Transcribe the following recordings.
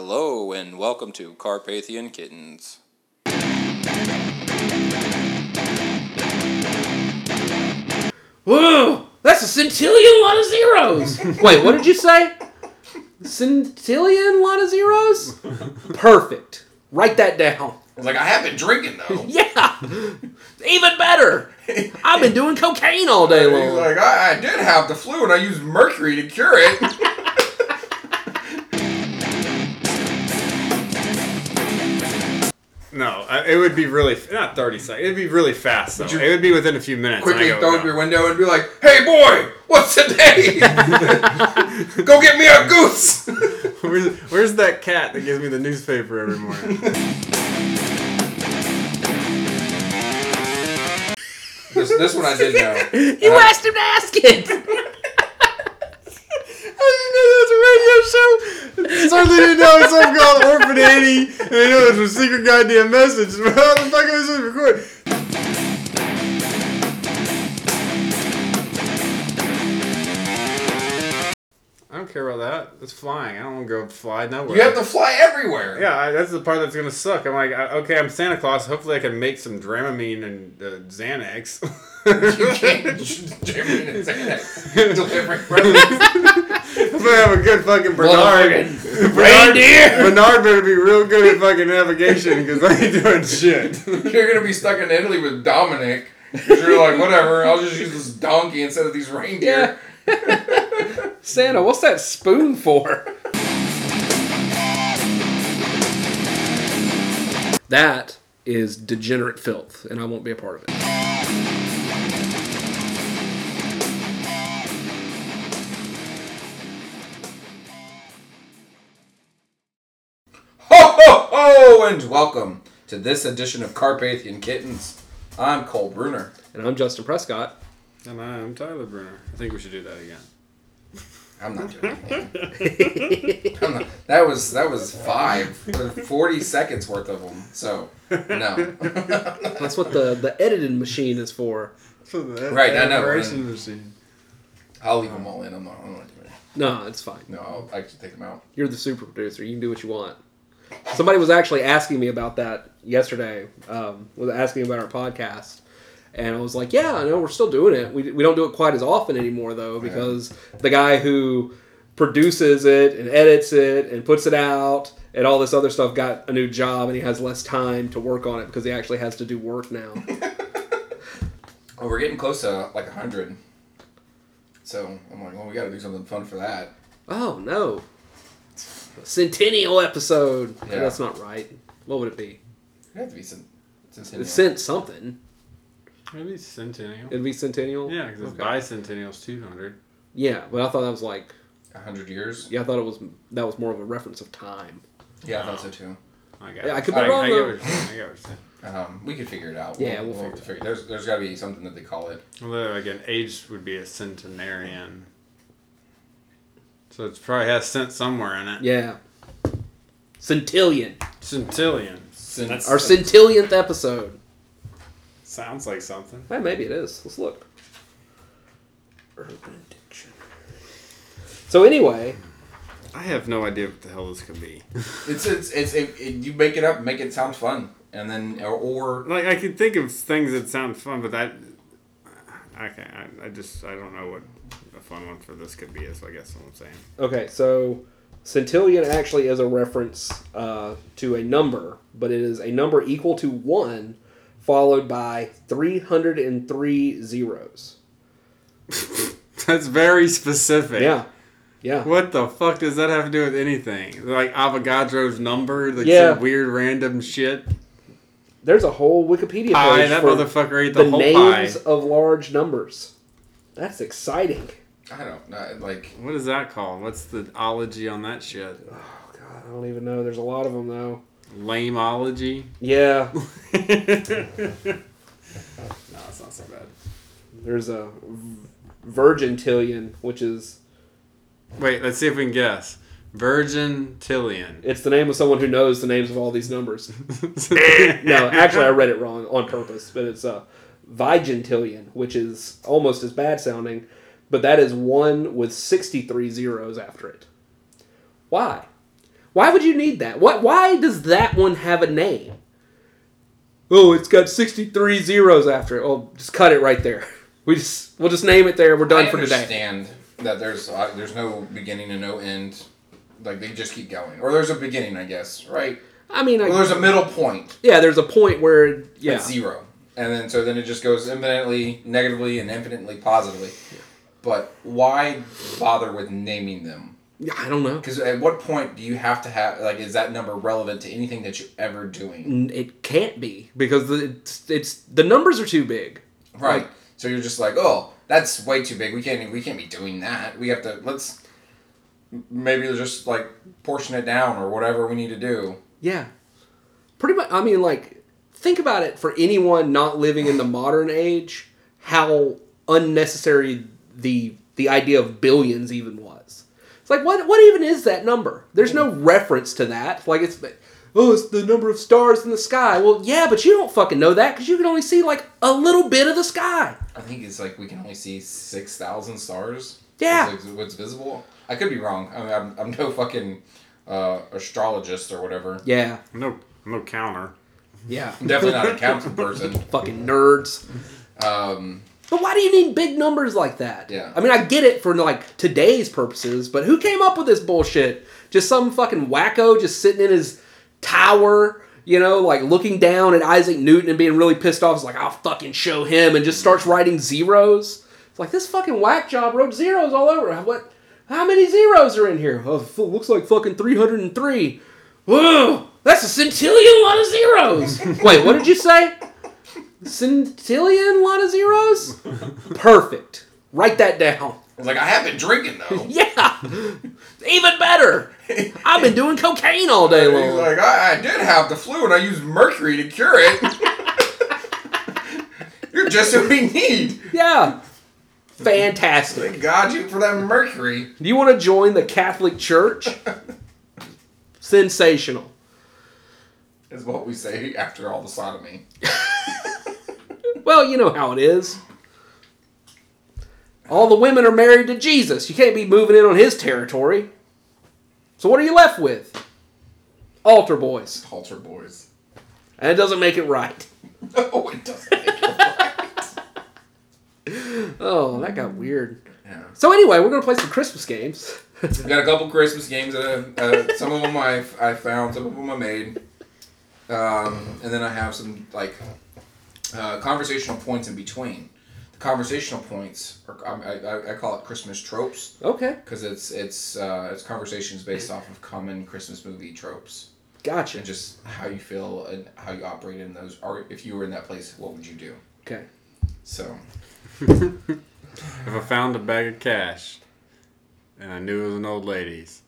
Hello and welcome to Carpathian Kittens. Whoa! That's a centillion lot of zeros! Wait, what did you say? Centillion lot of zeros? Perfect. Write that down. I was like, I have been drinking though. Yeah! Even better! I've been doing cocaine all day He's long. like, I, I did have the flu and I used mercury to cure it. No, it would be really not thirty seconds. It'd be really fast though. you it would be within a few minutes. Quickly go, throw no. up your window and be like, Hey boy, what's today? Go get me a goose. Where's, where's that cat that gives me the newspaper every morning? this, this one I did know. You Uh, asked him to ask it! I didn't know that was a radio show. Certainly didn't know it's something called Orphan Annie, and I know it's a secret goddamn message. How the fuck am I supposed to record? I don't care about that. It's flying. I don't want to go fly nowhere. You have to fly everywhere. Yeah, I, that's the part that's gonna suck. I'm like, I, okay, I'm Santa Claus. Hopefully, I can make some Dramamine and uh, Xanax. You can't Jimmy and Xanax delivering presents. If I have a good fucking Bernard, Motherfucking Bernard, reindeer. Bernard better be real good at fucking navigation because I ain't doing shit. You're gonna be stuck in Italy with Dominic. 'cause You're like, whatever, I'll just use this donkey instead of these reindeer. Yeah. Santa, what's that spoon for? That is degenerate filth, and I won't be a part of it. Ho ho ho! And welcome to this edition of Carpathian Kittens. I'm Cole Bruner. And I'm Justin Prescott. And I'm Tyler Bruner. I think we should do that again. I'm not doing it. I'm not- that was that was five, forty seconds worth of them. So no. That's what the, the editing machine is for. Right, I know. Admiration machine. I'll leave them all in. I'm not. I'm not doing it. No, it's fine. No, I'll actually take them out. You're the super producer. You can do what you want. Somebody was actually asking me about that yesterday. Um, was asking about our podcast, and I was like, "Yeah, I know we're still doing it. We, we don't do it quite as often anymore though, because the guy who produces it and edits it and puts it out and all this other stuff got a new job and he has less time to work on it because he actually has to do work now. Oh, we're getting close to like hundred. So I'm like, well, we got to do something fun for that. oh no, centennial episode. Yeah. That's not right. What would it be? It'd have to be some. Centennial. It sent something. Maybe centennial. It'd be centennial. Yeah, because Okay. bicentennial's 200. Yeah, but I thought that was like A hundred years. yeah, I thought it was that was more of a reference of time. Yeah, I thought so too. I got Yeah, I could be I, wrong, I though. what you're saying. I get what you're saying. Um, we could figure it out. Yeah, we'll figure it There's there's got to be something that they call it. Although, again, age would be a centenarian. So it's probably has cent somewhere in it. Yeah, centillion. Centillion. Cent- That's- Our centillionth episode. Sounds like something. Hey, maybe it is. Let's look. Urban Diction. So anyway, I have no idea what the hell this could be. It's it's it's it, it, you make it up, make it sound fun, and then or, or like I can think of things that sound fun, but that I can't. I, I just I don't know what a fun one for this could be. Is I guess what I'm saying. okay, so centillion actually is a reference uh, to a number, but it is a number equal to one, followed by three hundred and three zeros. That's very specific. Yeah, yeah. What the fuck does that have to do with anything? Like Avogadro's number, like Yeah. some weird random shit. There's a whole Wikipedia Pie, page that for motherfucker ate the, the whole names pie. of large numbers. That's exciting. I don't know, like What is that called? What's the ology on that shit? Oh God, I don't even know. There's a lot of them though. Lameology? Yeah, no, it's not so bad. there's a v- virgintillion, which is Wait, let's see if we can guess. Virgin Tillion. it's the name of someone who knows the names of all these numbers. No, actually, I read it wrong on purpose, but it's a vigintillion, which is almost as bad sounding, but that is one with 63 zeros after it. Why? Why would you need that? What? Why does that one have a name? Oh, it's got sixty-three zeros after it. Oh, just cut it right there. We just we'll just name it there. We're done I for today. understand that there's uh, there's no beginning and no end. Like they just keep going, or there's a beginning, I guess, right? I mean, I, Well, there's a middle point yeah, there's a point where yeah, at zero, and then so then it just goes infinitely negatively and infinitely positively. But why bother with naming them? Yeah, I don't know. Because at what point do you have to have like is that number relevant to anything that you're ever doing? It can't be because the- it's, it's the numbers are too big. Right. So you're just like, oh, that's way too big. We can't. We can't be doing that. We have to. Let's maybe just like portion it down or whatever we need to do. Yeah. Pretty much. I mean, like, think about it for anyone not living in the modern age, how unnecessary the the idea of billions even was. It's like, what what even is that number? There's no reference to that. Like, it's oh, it's the number of stars in the sky. Well, yeah, but you don't fucking know that because you can only see like a little bit of the sky. I think it's like we can only see six thousand stars. Yeah. Is like what's visible. I could be wrong. I mean, I'm, I'm no fucking uh, astrologist or whatever. Yeah. No, no counter. Yeah. Definitely not a counting person. fucking nerds. Um, But why do you need big numbers like that? Yeah. I mean, I get it for like today's purposes, but who came up with this bullshit? Just some fucking wacko just sitting in his tower, you know, like looking down at Isaac Newton and being really pissed off. It's like, I'll fucking show him, and just starts writing zeros. It's like this fucking whack job wrote zeros all over. What? How many zeros are in here? Oh, looks like fucking three hundred and three. Whoa, that's a centillion lot of zeros. Wait, what did you say? Centillion lot of zeros? Perfect. Write that down. it's like I have been drinking though. Yeah. Even better. I've been doing cocaine all day long. He's long. like I, I did have the flu and I used mercury to cure it. You're just what we need. Yeah. Fantastic. Thank God you for that mercury. Do you want to join the Catholic Church? Sensational. Is what we say after all the sodomy. Well, you know how it is. All the women are married to Jesus. You can't be moving in on his territory. So what are you left with? Altar boys. Halter boys. And it doesn't make it right. No, it doesn't make it right. Oh, that got weird. Yeah. So anyway, we're gonna play some Christmas games. We got a couple Christmas games. Uh, uh, some of them I, I found, some of them I made. Um, and then I have some like uh, conversational points in between. The conversational points, are, I, I, I call it Christmas tropes okay, because it's it's uh, it's conversations based off of common Christmas movie tropes gotcha. and just how you feel and how you operate in those. Or if you were in that place, what would you do? Okay. So If I found a bag of cash and I knew it was an old lady's,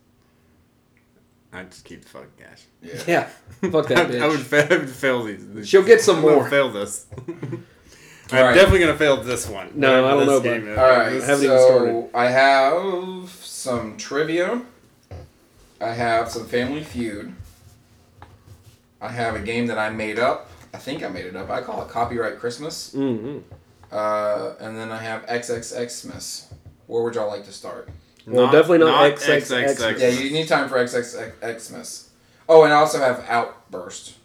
I'd just keep the fucking cash. yeah. Yeah. Fuck that bitch. I would, fa- I would fail these. these- She'll get some I'm more. Fail this. I'm Alright. definitely gonna fail this one. No, I don't know, game bud. All right, I haven't even started. so I have some trivia. I have some Family Feud. I have a game that I made up. I think I made it up. I call it Copyright Christmas. hmm Uh, and then I have XXXmas. Where would y'all like to start? Well, definitely not XXX. Yeah, you need time for XXXmas. Oh, and I also have Outburst.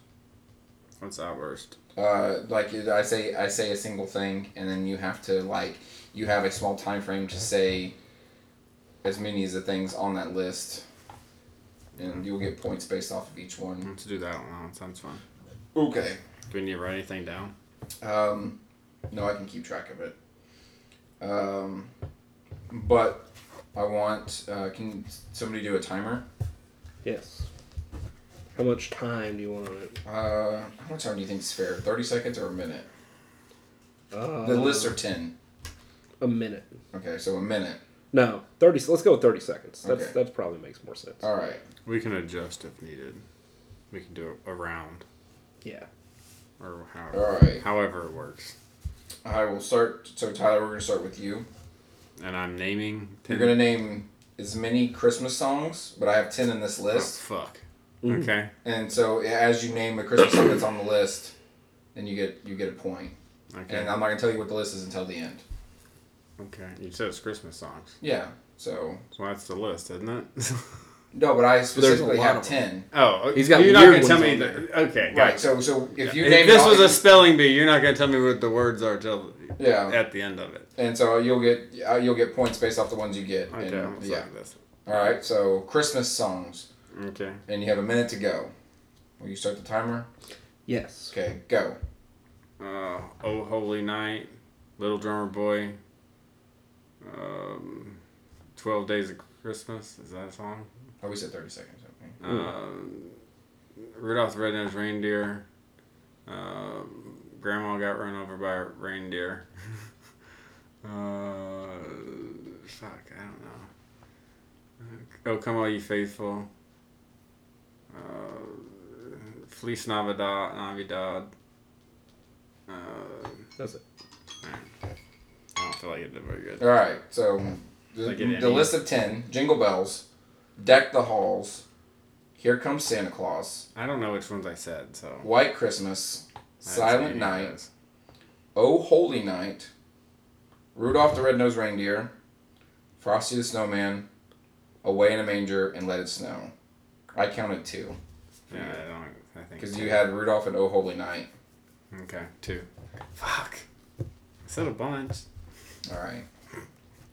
What's outburst? Uh, like I say, I say a single thing, and then you have to like you have a small time frame to say as many as the things on that list, and you'll get points based off of each one. Let's do that one. That sounds fun. Okay. Do we need to write anything down? Um, no, I can keep track of it. Um, but I want. Uh, can somebody do a timer? Yes. How much time do you want on it? Uh, how much time do you think is fair? Thirty seconds or a minute? Uh, The lists are ten. a minute. Okay, so a minute. No, thirty. Let's go with thirty seconds. That's Okay. that probably makes more sense. All right. We can adjust if needed. We can do a round. Yeah. or how, All right. however it works. I will start. So Tyler, we're gonna start with you. And I'm naming. You're gonna name as many Christmas songs, but I have ten in this Oh, list. fuck. Mhm. Okay. And so as you name a Christmas song that's on the list, then you get you get a point. Okay. And I'm not gonna tell you what the list is until the end. okay. You said it's Christmas songs. Yeah. So So that's the list, isn't it? No, but I specifically have ten. Oh, He's got You're not gonna tell me on that. Okay, Right. gotcha. So so if you if name this it all- was a spelling bee, you're not gonna tell me what the words are till yeah, at the end of it. and so you'll get uh, you'll get points based off the ones you get. Okay, And, let's yeah. this. All right. So Christmas songs, Okay. and you have a minute to go. Will you start the timer? Yes. Okay, go. Uh, oh Holy Night, Little Drummer Boy. Um, Twelve Days of Christmas. Is that a song? Oh, we said thirty seconds. Okay. Um, Rudolph the Red-Nosed Reindeer. Um, Grandma got run over by a reindeer. uh, fuck, I don't know. Oh, come all you faithful. Uh, Feliz Navidad, Navidad. Uh, That's it. I don't feel like it did very good. All right. So the, Like the list of ten: Jingle Bells, Deck the Halls, Here Comes Santa Claus, I don't know which ones I said, so. White Christmas, I didn't say Silent Night. Oh Holy Night, Rudolph the Red-Nosed Reindeer, Frosty the Snowman, Away in a Manger, and Let It Snow. I counted two Yeah, I don't. I think. because you had Rudolph and Oh Holy Night. Okay, two. Fuck. I said a bunch. All right.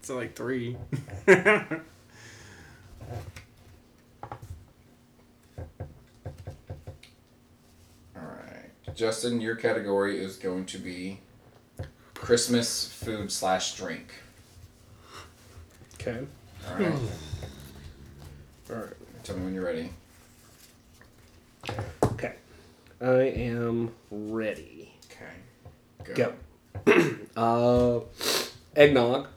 So like three. All right. Justin, your category is going to be Christmas food slash drink. Okay. All right. All right. Tell me when you're ready. Okay. I am ready. Okay. Go. uh, eggnog.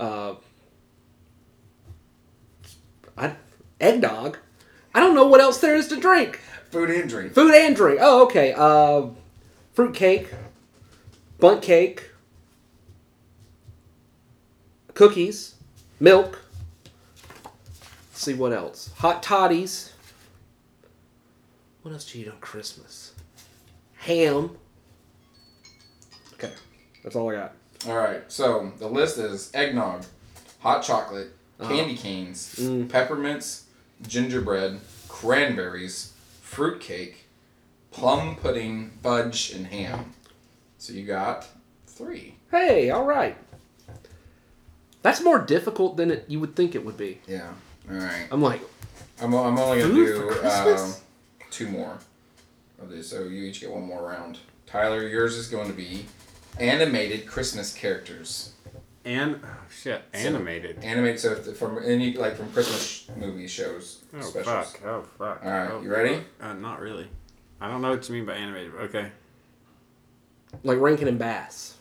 Uh, I, eggnog. I don't know what else there is to drink. Food and drink. Food and drink. Oh, okay. Uh, fruit cake, Bundt cake, cookies, milk. Let's see what else. Hot toddies. What else do you eat on Christmas? Ham. Okay, that's all I got. All right. So the list is eggnog, hot chocolate, candy canes, Mm. peppermints, gingerbread, cranberries, fruit cake, plum pudding, fudge, and ham. So you got three. Hey, all right. That's more difficult than it, you would think it would be. Yeah. All right. I'm like, I'm, I'm only gonna Food do Christmas? um, two more of these, so you each get one more round. Tyler, yours is going to be animated Christmas characters. And oh, shit, animated. Animated, so from any like from Christmas movie shows Oh specials. fuck! Oh fuck! All right, Oh, you ready? Uh, not really. I don't know what you mean by animated. but Okay. like Rankin and Bass.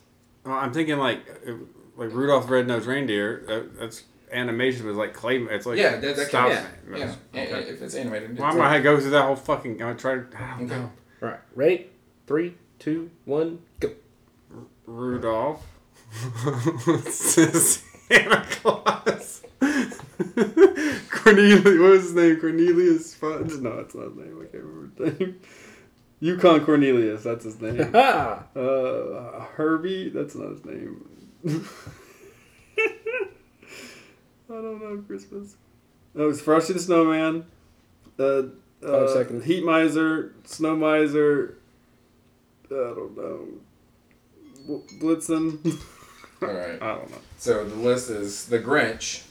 Well, I'm thinking like uh, like Rudolph the Red-Nosed Reindeer. Uh, that's animation was like clay. It's like yeah, that, that stop can, yeah, yeah. Okay. If it's animated, Why it's am I going to go through that whole fucking? I'm try to. I don't Okay. know. All right, ready? Three, two, one, go. Rudolph. Santa Claus. Cornelius. What was his name? Cornelius Fudge? No, it's not his name. I can't remember his name. Yukon Cornelius. That's his name. Uh, Herbie. That's not his name. I don't know Christmas. Oh, it's Frosty the Snowman. Uh, Five uh, seconds. Heat Miser, Snow Miser. I don't know. Blitzen. All right. I don't know. So the list is the Grinch,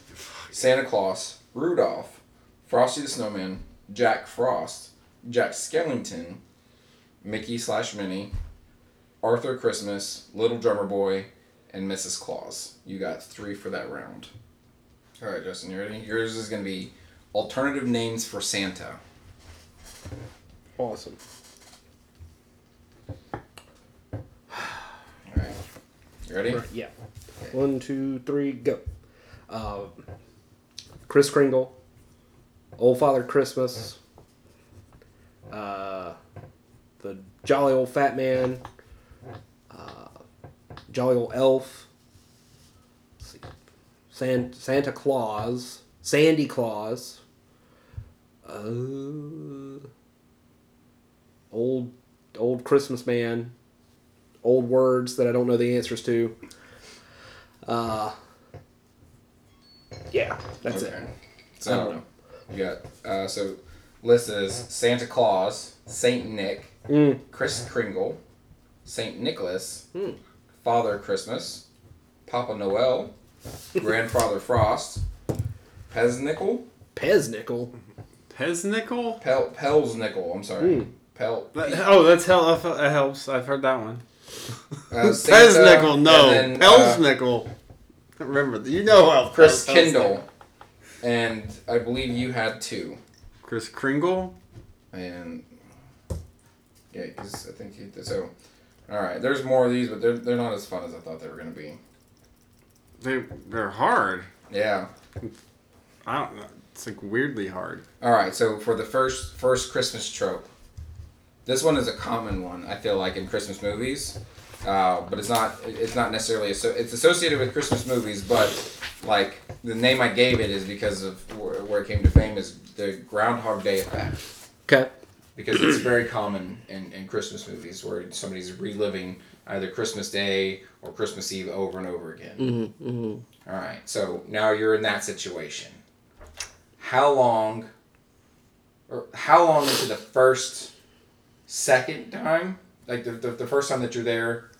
Santa Claus, Rudolph, Frosty the Snowman, Jack Frost, Jack Skellington, Mickey slash Minnie, Arthur Christmas, Little Drummer Boy, and Mrs. Claus. You got three for that round. All right, Justin, you ready? Yours is going to be alternative names for Santa. awesome. All right. You ready? Yeah. One, two, three, go. Uh, Chris Kringle, Old Father Christmas, uh, the Jolly Old Fat Man, uh, Jolly Old Elf, San- Santa Claus, Sandy Claus, uh, old old Christmas Man, old words that I don't know the answers to. Uh, Yeah, that's okay. it. I So don't know. we got uh, so list is Santa Claus, Saint Nick, Mm. Chris Kringle, Saint Nicholas, Hmm. Father Christmas, Papa Noel, Grandfather Frost, Pez Nickel, Pez Peznickel, Peznickel. Pesnickel? Pel Pelsnickel. I'm sorry. Hmm. Pel. That- Oh, that's hell. That helps. I've heard that one. Uh, Pesnickel, no. then, uh, Pelsnickel. Remember, you know how Chris Pels- Kindle, and I believe you had two. Chris Kringle. And yeah, because I think he, so. All right, there's more of these, but they're they're not as fun as I thought they were gonna be. They they're hard. Yeah. I don't know. It's like weirdly hard. All right, so for the first first Christmas trope, this one is a common one. I feel like in Christmas movies, uh, but it's not it's not necessarily asso- it's associated with Christmas movies, but like the name I gave it is because of where, where it came to fame is the Groundhog Day effect. Okay. because it's very common in, in Christmas movies where somebody's reliving either Christmas Day or Christmas Eve over and over again. Mm-hmm, mm-hmm. All right, so now you're in that situation. How long, or how long into the first, second time, like the, the, the first time that you're there,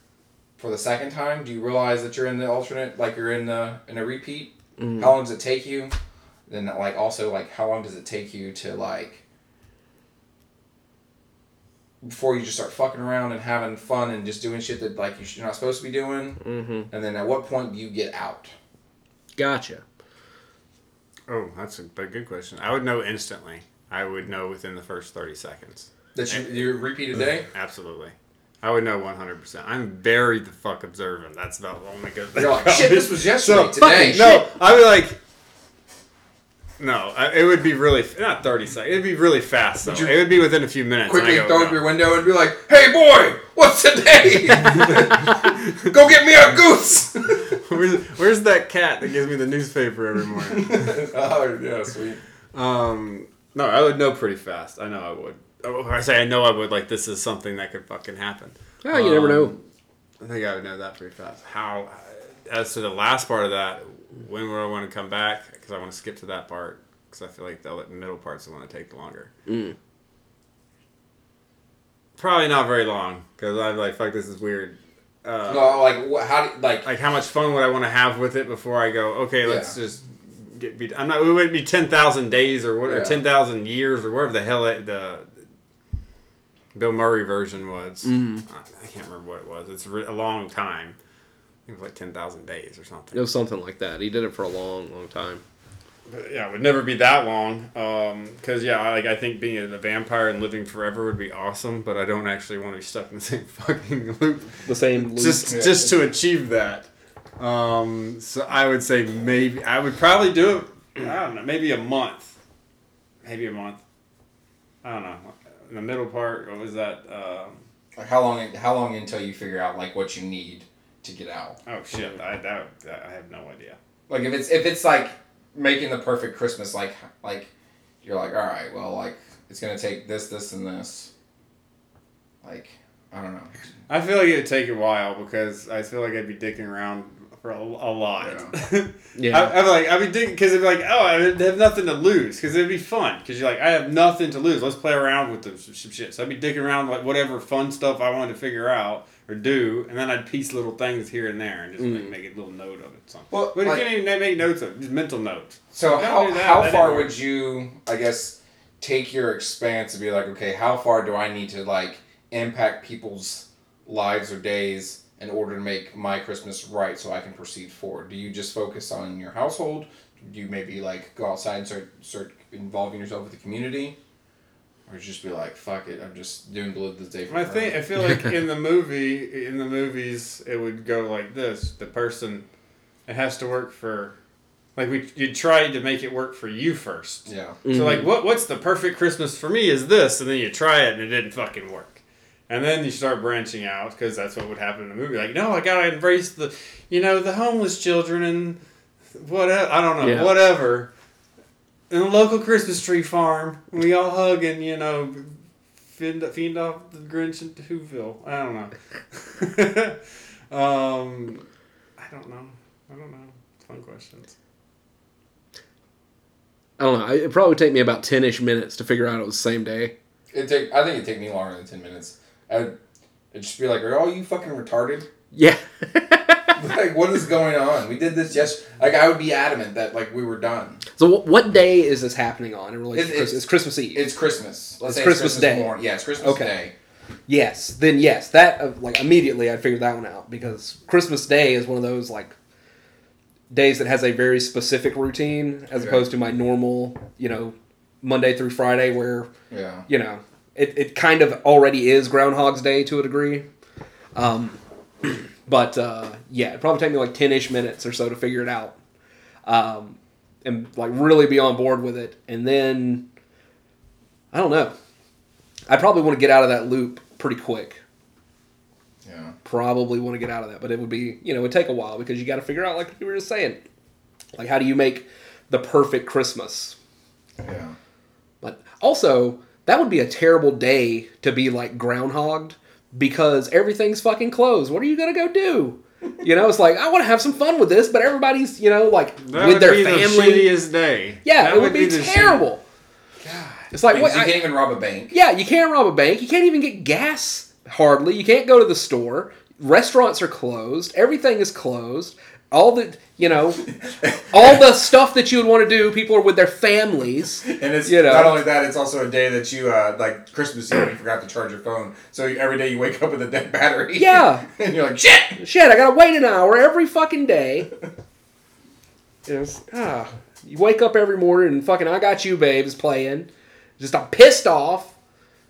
for the second time, do you realize that you're in the alternate, like you're in the in a repeat? Mm-hmm. How long does it take you? Then like also like how long does it take you to like before you just start fucking around and having fun and just doing shit that like you sh- you're not supposed to be doing? Mm-hmm. And then at what point do you get out? Gotcha. Oh, that's a, a good question. I would know instantly. I would know within the first thirty seconds. That you you repeat a day? Absolutely. I would know one hundred percent. I'm very the fuck observant. That's about the only good thing. You're like, shit, this was yesterday. So, today. No, I would like. No, I, it would be really not thirty seconds. It'd be really fast though. It would be within a few minutes. Quickly go, throw no. up your window and be like, "Hey boy, what's today? Go get me a goose." where's, where's that cat that gives me the newspaper every morning? oh yeah, sweet. um, no, I would know pretty fast. I know I would. Oh, I say I know I would. Like this is something that could fucking happen. Oh, you never Um, know. I think I would know that pretty fast. How, as to the last part of that, when would I want to come back? Because I want to skip to that part because I feel like the middle part's the one to take longer. Mm. Probably not very long because I'm like, fuck, this is weird. Uh, No, like what? How do like? Like, how much fun would I want to have with it before I go? Okay, let's just get. Be, I'm not. It wouldn't be ten thousand days or what, or ten thousand years or whatever the hell it, the Bill Murray version was. Mhm. I, I can't remember what it was. It's re- a long time. I think it was like ten thousand days or something. It was something like that. He did it for a long, long time. But yeah, it would never be that long. Because yeah, I- like I think being a vampire and living forever would be awesome, but I don't actually want to be stuck in the same fucking loop The same. Loop. just Yeah. just to achieve that. Um, so I would say maybe I would probably do it. I don't know, maybe a month, maybe a month. I don't know. In the middle part, what was that? Um, Like how long? How long until you figure out like what you need to get out? oh shit! I that, that I have no idea. Like if it's if it's like making the perfect Christmas, like like you're like, all right, well, like it's gonna take this, this, and this. Like I don't know. I feel like it'd take a while because I feel like I'd be dicking around for a, a lot. Yeah. I, I'm like, I'd be digging because it'd be like, oh, I have nothing to lose because it'd be fun because you're like, I have nothing to lose. Let's play around with the, some shit. So I'd be digging around like whatever fun stuff I wanted to figure out or do, and then I'd piece little things here and there and just like, Mm. make a little note of it. Something. Well, But like- you can't even make notes of it, just mental notes. So Don't how that, how that far would you, I guess, take your expanse and be like, okay, how far do I need to like impact people's lives or days in order to make my Christmas right so I can proceed forward? Do you just focus on your household? Do you maybe like go outside and start start involving yourself with the community? Or just be like, fuck it, I'm just doing to live this day for I think I feel like in the movie, in the movies, it would go like this: the person, it has to work for, like we you try to make it work for you first. Yeah. So like, mm-hmm. what what's the perfect Christmas for me is this, and then you try it and it didn't fucking work, and then you start branching out because that's what would happen in the movie. Like, no, I gotta embrace the, you know, the homeless children and whatever. I don't know, Yeah. whatever. In a local Christmas tree farm, we all hug and you know, fend, fend off the Grinch into Whoville. I don't know. um, I don't know. I don't know. Fun questions. I don't know. It probably would take me about ten ish minutes to figure out it was the same day. It take. I think it'd take me longer than ten minutes. I'd, I'd just be like, "Are all you fucking retarded? Yeah. like, what is going on? We did this yes. Like, I would be adamant that like we were done. so wh- what day is this happening on in relation It- to Christmas? it's- It's Christmas Eve. It's Christmas. Let's It's say Christmas it's Day. Christmas morning. Yeah, it's Christmas Okay. Day. Yes, then yes, that uh, like immediately I'd figure that one out because Christmas Day is one of those like days that has a very specific routine as Okay. opposed to my normal, you know, Monday through Friday where Yeah. you know it, it kind of already is Groundhog's Day to a degree. Um, but uh, yeah, it'd probably take me like ten ish minutes or so to figure it out, um, and like really be on board with it, and then I don't know. I probably want to get out of that loop pretty quick. Yeah. Probably want to get out of that, but it would be you know it would take a while because you got to figure out like you were just saying, like how do you make the perfect Christmas? Yeah. But also, that would be a terrible day to be like groundhogged because everything's fucking closed. What are you gonna go do? You know, it's like I want to have some fun with this, but everybody's you know like That with would their be family. the shittiest day. yeah, That it would be, the shit- terrible. God. It's like what? you I- can't even rob a bank. yeah, you can't rob a bank. You can't even get gas hardly. You can't go to the store. Restaurants are closed. Everything is closed. All the you know, all the stuff that you would want to do. People are with their families. And it's You know. not only that; it's also a day that you uh, like Christmas Eve. You forgot to charge your phone, so every day you wake up with a dead battery. Yeah. and you're like, shit. Shit, I gotta wait an hour every fucking day. You know, ah, you wake up every morning and fucking I Got You babes playing. Just I'm pissed off.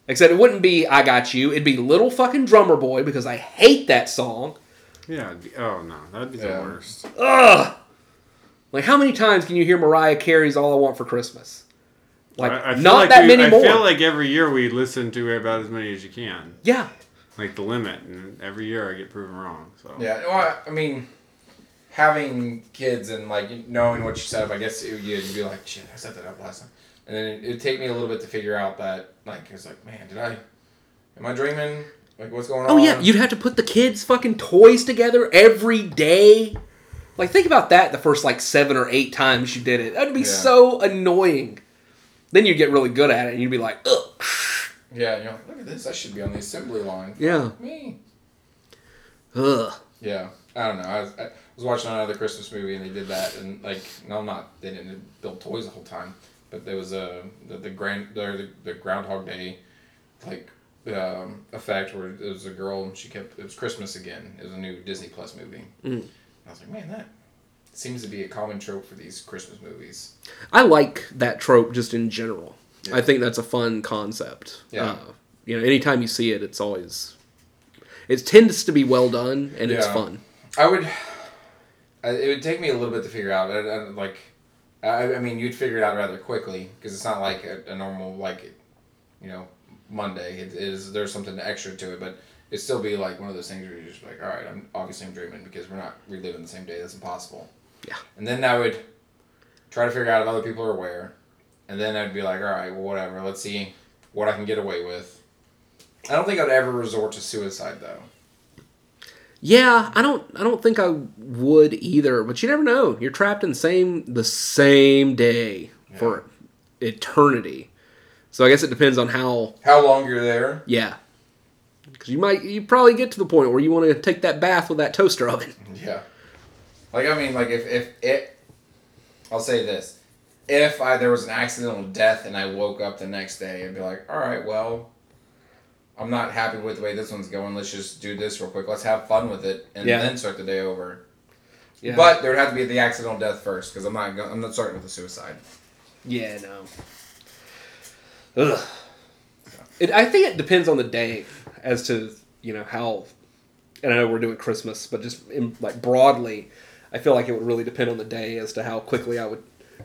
Except it wouldn't be I Got You, it'd be Little fucking Drummer Boy because I hate that song. Yeah. Oh no, that'd be the worst. Ugh! Like, how many times can you hear Mariah Carey's All I Want for Christmas? Like, I, I feel not like that we- many I more. feel like every year we listen to about as many as you can, yeah. like the limit, and every year I get proven wrong. So Yeah. Well, I mean, having kids and like knowing what you set up, I guess it, you'd be like, shit, I set that up last time, and then it, it'd take me a little bit to figure out that like it's like, man, did I? Am I dreaming? Like, what's going on? Oh, yeah, you'd have to put the kids' fucking toys together every day. Like, think about that the first, like, seven or eight times you did it. That'd be Yeah. so annoying. Then you'd get really good at it and you'd be like, ugh. Yeah. You're like, look at this. I should be on the assembly line. Yeah. Me. Ugh. Yeah, I don't know. I was, I was watching another Christmas movie and they did that, and like, no, I'm not. They didn't build toys the whole time, but there was a the, the grand the, the Groundhog Day, like um, effect where it was a girl and she kept it was Christmas again. It was a new Disney Plus movie. Mm. I was like, man, that seems to be a common trope for these Christmas movies. I like that trope just in general. Yeah. I think that's a fun concept. Yeah. Uh, you know, anytime you see it, it's always. It tends to be well done and it's fun. I would. I, it would take me a little bit to figure out. I, I, like, I, I mean, you'd figure it out rather quickly because it's not like a, a normal like, you know, Monday. It is there's something extra to it, but it'd still be like one of those things where you're just like, all right, I'm obviously I'm dreaming because we're not reliving the same day. That's impossible. Yeah. And then I would try to figure out if other people are aware, and then I'd be like, all right, well, whatever. Let's see what I can get away with. I don't think I'd ever resort to suicide though. Yeah, I don't I don't think I would either, but you never know. You're trapped in the same the same day for eternity. So I guess it depends on how How long you're there? yeah. Cuz you might you probably get to the point where you want to take that bath with that toaster oven. Yeah. Like I mean, like if if it, I'll say this: if I there was an accidental death and I woke up the next day, I'd be like, all right, well, I'm not happy with the way this one's going. Let's just do this real quick. Let's have fun with it, and Yeah. then start the day over. Yeah. But there would have to be the accidental death first, because I'm not go- I'm not starting with a suicide. Yeah, no. Ugh. It, I think it depends on the day as to you know how. And I know we're doing Christmas, but just in, like broadly, I feel like it would really depend on the day as to how quickly I would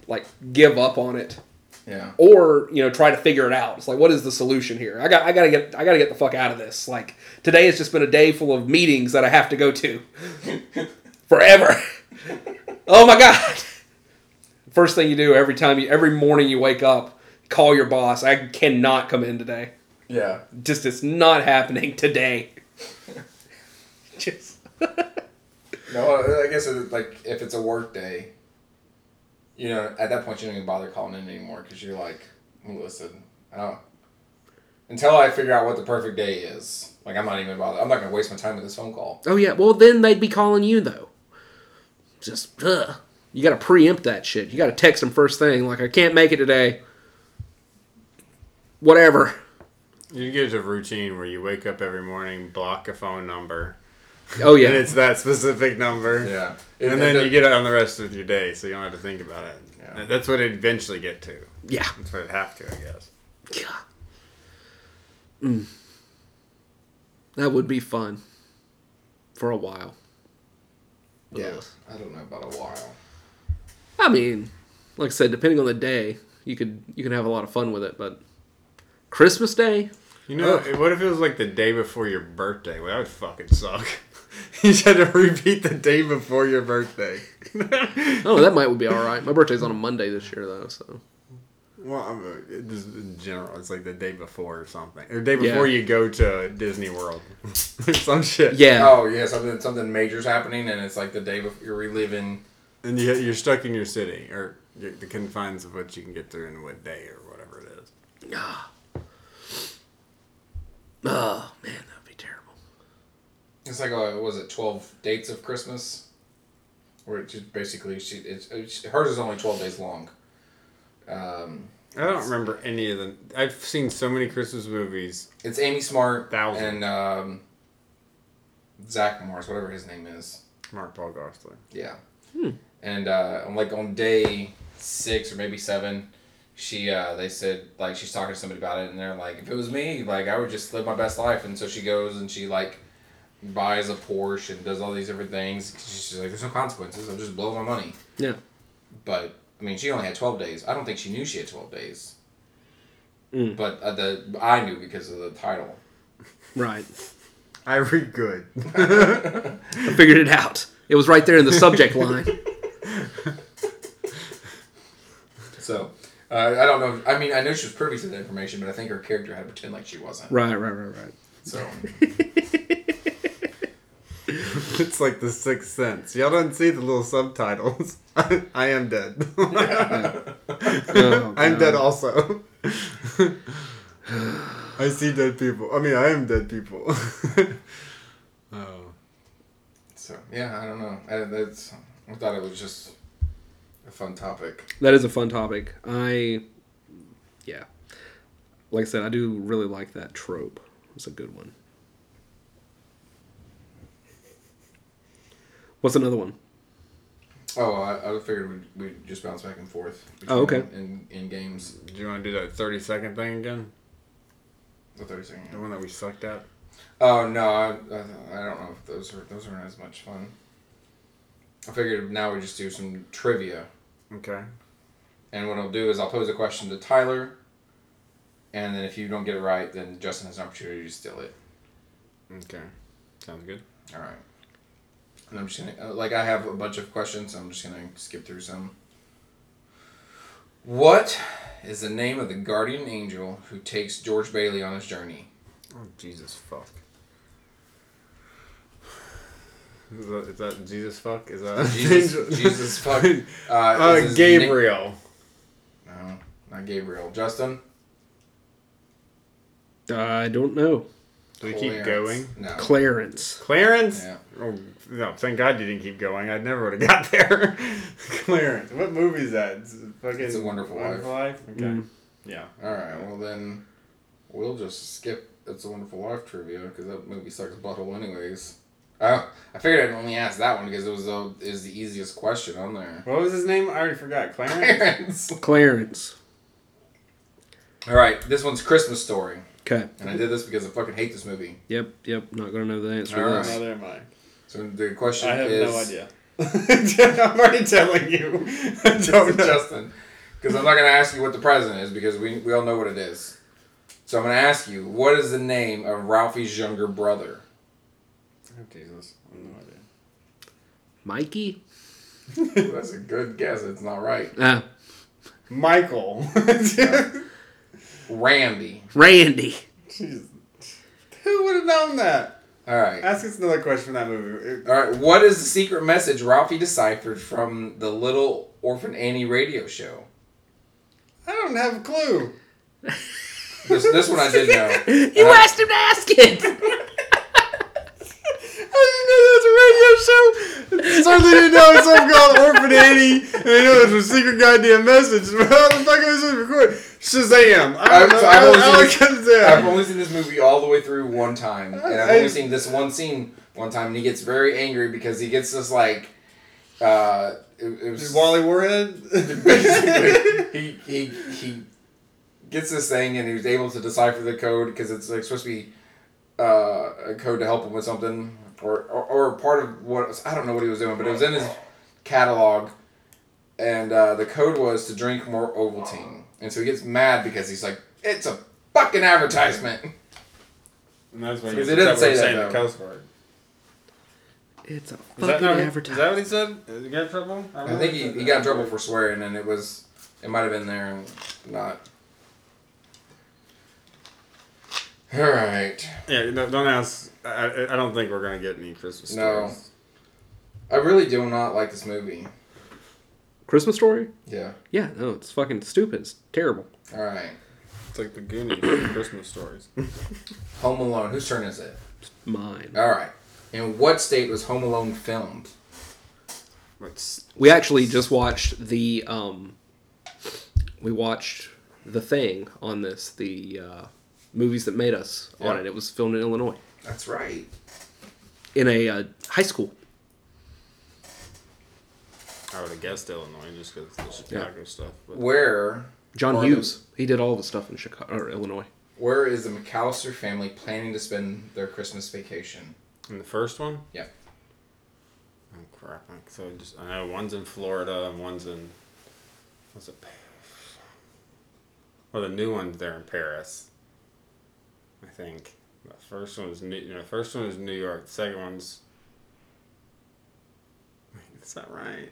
like give up on it, Yeah. or you know try to figure it out. It's like what is the solution here? I got I gotta get I gotta get the fuck out of this. Like today has just been a day full of meetings that I have to go to forever. oh my god. First thing you do every time you every morning you wake up, call your boss. I cannot come in today. Yeah. Just it's not happening today. Just No, I guess it, like if it's a work day, you know, at that point, you don't even bother calling in anymore because you're like, listen, I don't. Until I figure out what the perfect day is, like I'm not even bothered. I'm not gonna waste my time with this phone call. Oh yeah, well then they'd be calling you though. Just ugh. You got to preempt that shit. You got to text them first thing, like I can't make it today. Whatever. You get a routine where you wake up every morning, block a phone number, Oh yeah. and it's that specific number. Yeah, And then you get it on the rest of your day, so you don't have to think about it. Yeah. That's what it eventually get to. yeah. That's what it have to, I guess. God. Mm. That would be fun. For a while. Yeah, Ugh. I don't know about a while. I mean, like I said, depending on the day, you could you can have a lot of fun with it. But Christmas Day, You know, what if it was like the day before your birthday? Well, that would fucking suck. you just had to repeat the day before your birthday. oh, that might be all right. My birthday's on a Monday this year though, so Well, I'm, uh, just in general, it's like the day before or something, or the day before Yeah. you go to Disney World, some shit. yeah, Oh yeah, something something major's happening, and it's like the day before you're reliving. and you, you're stuck in your city or the confines of what you can get through in what day or whatever it is. Ah. Oh man, that'd be terrible. It's like uh, what was it twelve dates of Christmas, where it just basically she it's, it's hers is only twelve days long. Um, I don't remember any of them. I've seen so many Christmas movies. it's Amy Smart Thousand. and um, Zach Morris, whatever his name is. Mark Paul Gosselaar. Yeah. Hmm. And uh, on like on day six or maybe seven, she uh, they said like she's talking to somebody about it, and they're like, if it was me, like I would just live my best life. And so she goes and she like buys a Porsche and does all these different things. She's like, there's no consequences. I'm just blow my money. Yeah. But I mean, she only had twelve days. I don't think she knew she had twelve days. Mm. But uh, the I knew because of the title. Right. I read good. I figured it out. It was right there in the subject line. So uh, I don't know. I mean, I know she was privy to the information, but I think her character had to pretend like she wasn't. Right, right, right, right. So it's like the Sixth Sense. Y'all don't see the little subtitles. I am dead. Oh, I'm dead also. I see dead people. I mean, I am dead people. oh. So yeah, I don't know. I, that's, I thought it was just a fun topic. That is a fun topic. I, yeah, like I said, I do really like that trope. It's a good one. What's another one? Oh, I, I figured we'd, we'd just bounce back and forth. Oh, okay. In, in games, Do you want to do that 30 second thing again? the thirty second. The one that we sucked at? Oh no, I, I, I don't know if those are those aren't as much fun. I figured now we just do some trivia, Okay. and what I'll do is I'll pose a question to Tyler, and then if you don't get it right, then Justin has an opportunity to steal it. Okay. Sounds good. All right. And I'm just gonna uh, like I have a bunch of questions. So I'm just gonna skip through some. What is the name of the guardian angel who takes George Bailey on his journey? Oh, Jesus fuck. Is that, is that Jesus fuck? Is that Jesus, Jesus, fuck. Uh, Uh, Gabriel. na- no, not Gabriel. Justin. I don't know. Do we keep going? No. Clarence. Clarence? Yeah. Oh, no, thank God you didn't keep going. I never would have got there. Clarence. What movie is that? It's fucking It's a Wonderful Life. Okay. Mm. Yeah. All right. Well then, we'll just skip "It's a Wonderful Life" trivia because that movie sucks butthole anyways. I I figured I'd only ask that one because it was the is the easiest question on there. What was his name? I already forgot. Clarence? Clarence. Clarence. All right. This one's Christmas Story, Okay. and I did this because I fucking hate this movie. Yep. Yep. Not gonna know the answer to All this. right. Neither am I. So the question I have is no idea. I'm already telling you. I don't know. Justin, because I'm not going to ask you what the present is because we, we all know what it is. So I'm going to ask you, what is the name of Ralphie's younger brother? Oh, Jesus. I have no idea. Mikey. That's a good guess. It's not right. Ah, Michael. Randy. Randy. Jesus. Who would have known that? All right. Ask us another question from that movie. All right. What is the secret message Ralphie deciphered from the Little Orphan Annie radio show? I don't have a clue. This, this one I did know. You Uh, asked him to ask it. I didn't know that was a radio show. Certainly didn't know it was something called Orphan Annie, and they know it was a secret goddamn message. How the fuck was this recorded? Shazam! I don't I've- know. I've only seen say. I've only seen this movie all the way through one time, and I've only seen this one scene one time, and he gets very angry because he gets this like, uh, it, it was Wally Warhead. basically he he he gets this thing, and he was able to decipher the code because it's like supposed to be uh, a code to help him with something, or, or or part of what I don't know what he was doing, but it was in his catalog, and uh, the code was to drink more Ovaltine, and so he gets mad because he's like, it's a fucking advertisement. And that's why Because he's it doesn't say that, saying the though. cuss word. It's a Is that, fucking no, is advertisement. that what he said? Did he get in trouble? I think he, he got in trouble for swearing, and it was it might have been there and not. All right, Yeah, no, don't ask. I, I- I don't think we're gonna get any Christmas No. stories. I really do not like this movie. Christmas story? Yeah. Yeah, no, it's fucking stupid. It's terrible. All right. It's like the Goonies Christmas stories. Home Alone. Whose turn is it? Mine. All right. In what state was Home Alone filmed? What's We actually just watched the um we watched the thing on this, the uh movies that made us on it. It was filmed in Illinois. That's right. In a uh, high school. I would have guessed Illinois just because of the Chicago stuff. But Where John Or Hughes. He did all the stuff in Chicago or Illinois. where is the McAllister family planning to spend their Christmas vacation? in the first one, Yeah. oh crap! Like, so just I know one's in Florida and one's in what's it? Well, the new one's there in Paris. I think the first one is New. You know, first one is New York. The second one's. Wait, is that right?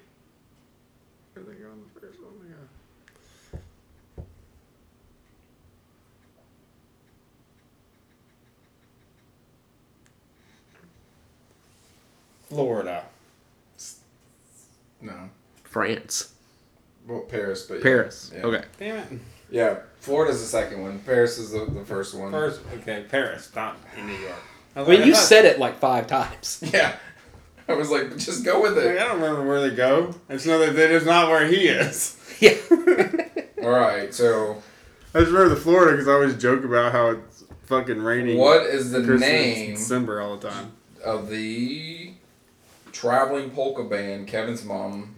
Where they go in the first one? They go. Florida. No. France. Well, Paris, but yeah. Paris. Yeah. Okay. Damn it. Yeah, Florida's the second one. Paris is the, the first one. First, okay, Paris, not in New York. I, I mean, like, you thought- said it like five times. Yeah. I was like, just go with Like, it. I don't remember where they go. It's just know that that is not where he is. Yeah. All right, so I just remember the Florida because I always joke about how it's fucking raining. what is the Christmas, name December all the time. of the traveling polka band Kevin's mom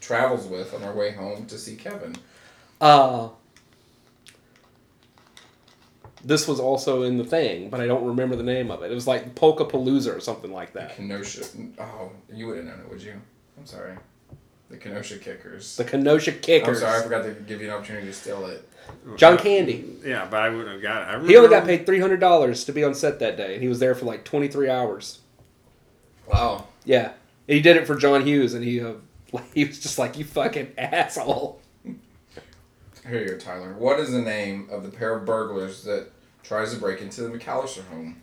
travels with on her way home to see Kevin? Uh this was also in the thing, but I don't remember the name of it. It was like Polka Palooza or something like that. Kenosha. Oh, you wouldn't know it, would you? I'm sorry. The Kenosha Kickers. The Kenosha Kickers. I'm sorry, I forgot to give you an opportunity to steal it. John Candy. Yeah, but I wouldn't have got it. I He only got paid three hundred dollars to be on set that day, and he was there for like twenty three hours. Wow. Yeah, and he did it for John Hughes, and he uh, he was just like, "You fucking asshole." Here you go, Tyler. What is the name of the pair of burglars that tries to break into the McAllister home?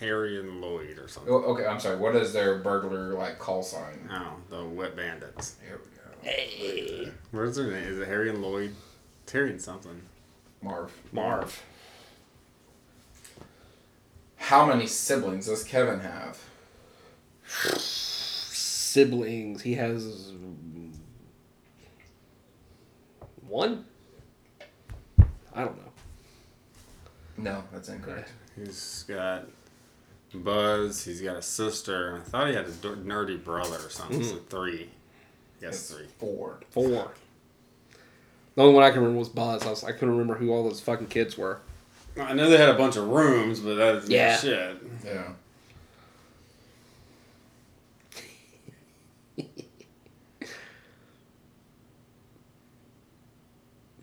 Harry and Lloyd or something. Oh, okay, I'm sorry. What is their burglar like call sign? Oh, the Wet Bandits. Here we go. Hey, What is their name? Is it Harry and Lloyd? It's Harry and something. Marv. Marv. How many siblings does Kevin have? Siblings. He has one. I don't know. No, that's incorrect. He's got Buzz. He's got a sister. I thought he had a d- nerdy brother or something. So mm-hmm. three. Yes, three. four. Four. The only one I can remember was Buzz. I, was, I couldn't remember who all those fucking kids were. I know they had a bunch of rooms, but that's Yeah. shit. Yeah.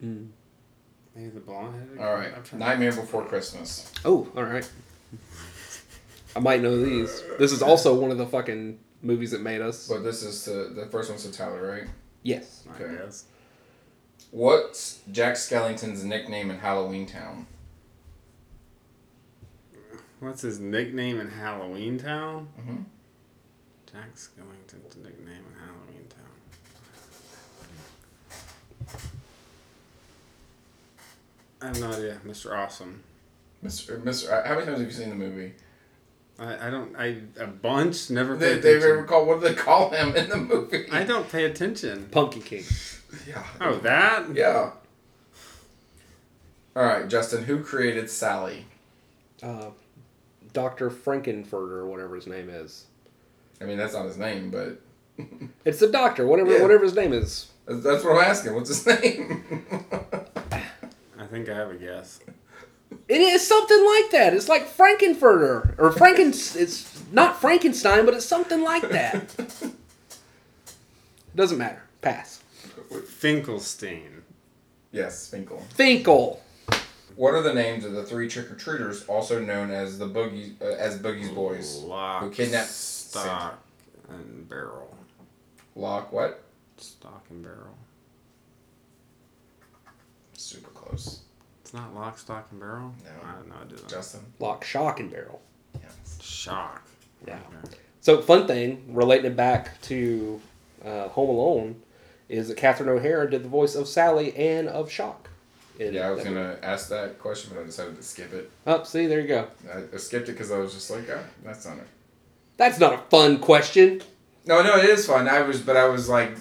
Maybe the blonde headed. All right. Nightmare Before Christmas. Oh, all right. I might know these. This is also one of the fucking movies that made us. But this is to, the first one's to Tyler, right? Yes. I Okay. guess. What's Jack Skellington's nickname in Halloween Town? What's his nickname in Halloween Town? Mhm. Jack Skellington's nickname in Halloween Town. I have no idea. Mr. Awesome. Mr. Mr. How many times have you seen the movie? I, I don't. I a bunch. Never They, pay they've ever called. What do they call him in the movie? I don't pay attention. Pumpkin King. Yeah. Oh, that? Yeah. All right, Justin. Who created Sally? Uh, Dr. Frankenfurter, or whatever his name is. I mean, that's not his name, but It's the doctor, whatever Yeah. whatever his name is. that's that's what I'm asking. What's his name? I think I have a guess. It is something like that. It's like Frankenfurter or Franken. it's not Frankenstein, but it's something like that. Doesn't matter. Pass. Finkelstein. yes, Finkel. Finkel. What are the names of the three trick or treaters, also known as the Boogie uh, as Boogie's boys, Lock, who kidnapped stock, and barrel. Lock? What? Stock and barrel. Super close, It's not lock, stock, and barrel. No. I have no idea. Justin. Lock, shock, and barrel. Yes. Shock. Yeah. Okay. So, fun thing, relating it back to uh, Home Alone, is that Catherine O'Hara did the voice of Sally and of Shock. in Yeah, I was gonna ask that question, but I decided to skip it. Oh, see, there you go. I, I skipped it because I was just like, ah, that's not it. That's not a fun question. No, no, it is fun. I was, but I was like,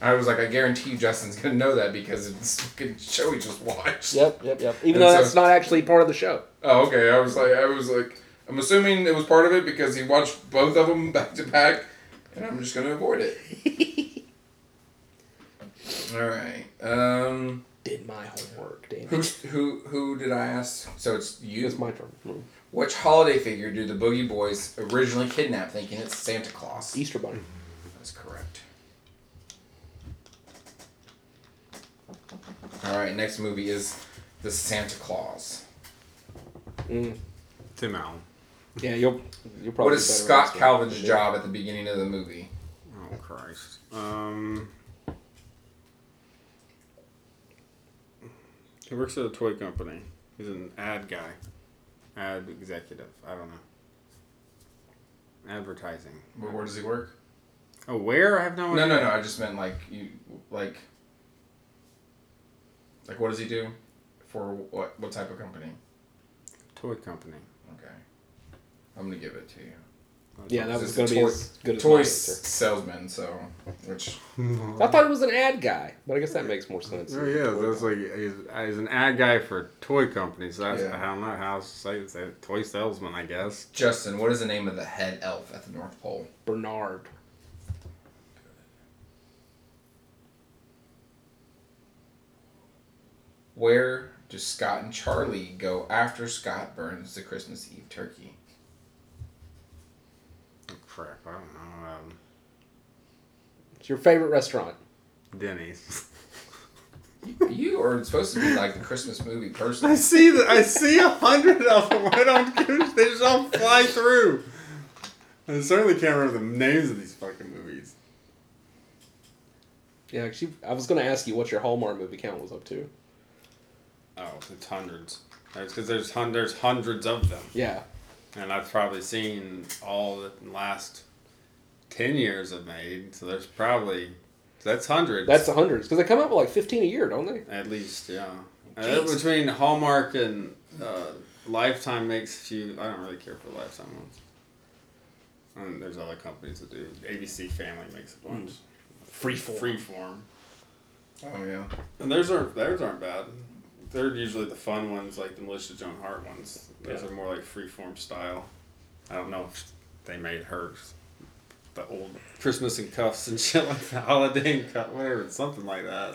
I was like, I guarantee Justin's gonna know that because it's fucking show we just watched. Yep, yep, yep. Even And though so- that's not actually part of the show. Oh, okay. I was like, I was like, I'm assuming it was part of it because he watched both of them back to back, and I'm just gonna avoid it. All right. Um, Did my homework, damn who, who, who did I ask? So it's you. It's my turn. Which holiday figure do the Boogie Boys originally kidnap, thinking it's Santa Claus? Easter Bunny. That's correct. All right. Next movie is the Santa Claus. Mm. Tim Allen. Yeah, you'll you'll probably. What be is better Scott at this one Calvin's job at the beginning of the movie? Oh Christ. Um. He works at a toy company. He's an ad guy, ad executive. I don't know. Advertising. Where, where does he work? Oh, where? I have no No, idea. no, no. I just meant like you, like, like what does he do? For what? What type of company? Toy company. Okay, I'm gonna give it to you. Yeah, that was going to be toy- as good as Toy my s- answer. salesman. So, which I thought it was an ad guy, but I guess that makes more sense. Oh yeah, that's like he's, he's an ad guy for toy companies. So that's Yeah. I don't know how to say it. Say. Toy salesman, I guess. Justin, what is the name of the head elf at the North Pole? Bernard. Where do Scott and Charlie go after Scott burns the Christmas Eve turkey? Crap, I don't know. Um, It's your favorite restaurant. Denny's. You are supposed to be like the Christmas movie person. I see the, I see a hundred of them. I don't give. They just all fly through. I certainly can't remember the names of these fucking movies. Yeah, actually, I was going to ask you what your Hallmark movie count was up to. Oh, it's hundreds. That's Because there's hun- there's hundreds of them, Yeah. And I've probably seen all the last ten years of made. So there's probably that's hundreds. That's the hundreds. Because they come out with like 15 a year, don't they? At least, yeah. Uh, between Hallmark and uh, Lifetime makes a few. I don't really care for Lifetime ones. And there's other companies that do. ABC Family makes a bunch. Freeform. Freeform. Oh yeah. And theirs aren't theirs aren't bad. They're usually the fun ones, like the Melissa Joan Hart ones. Those Yeah. are more like freeform style. I don't know if they made hers. The old Christmas and cuffs and shit like that. Holiday and cuff, whatever, something like that.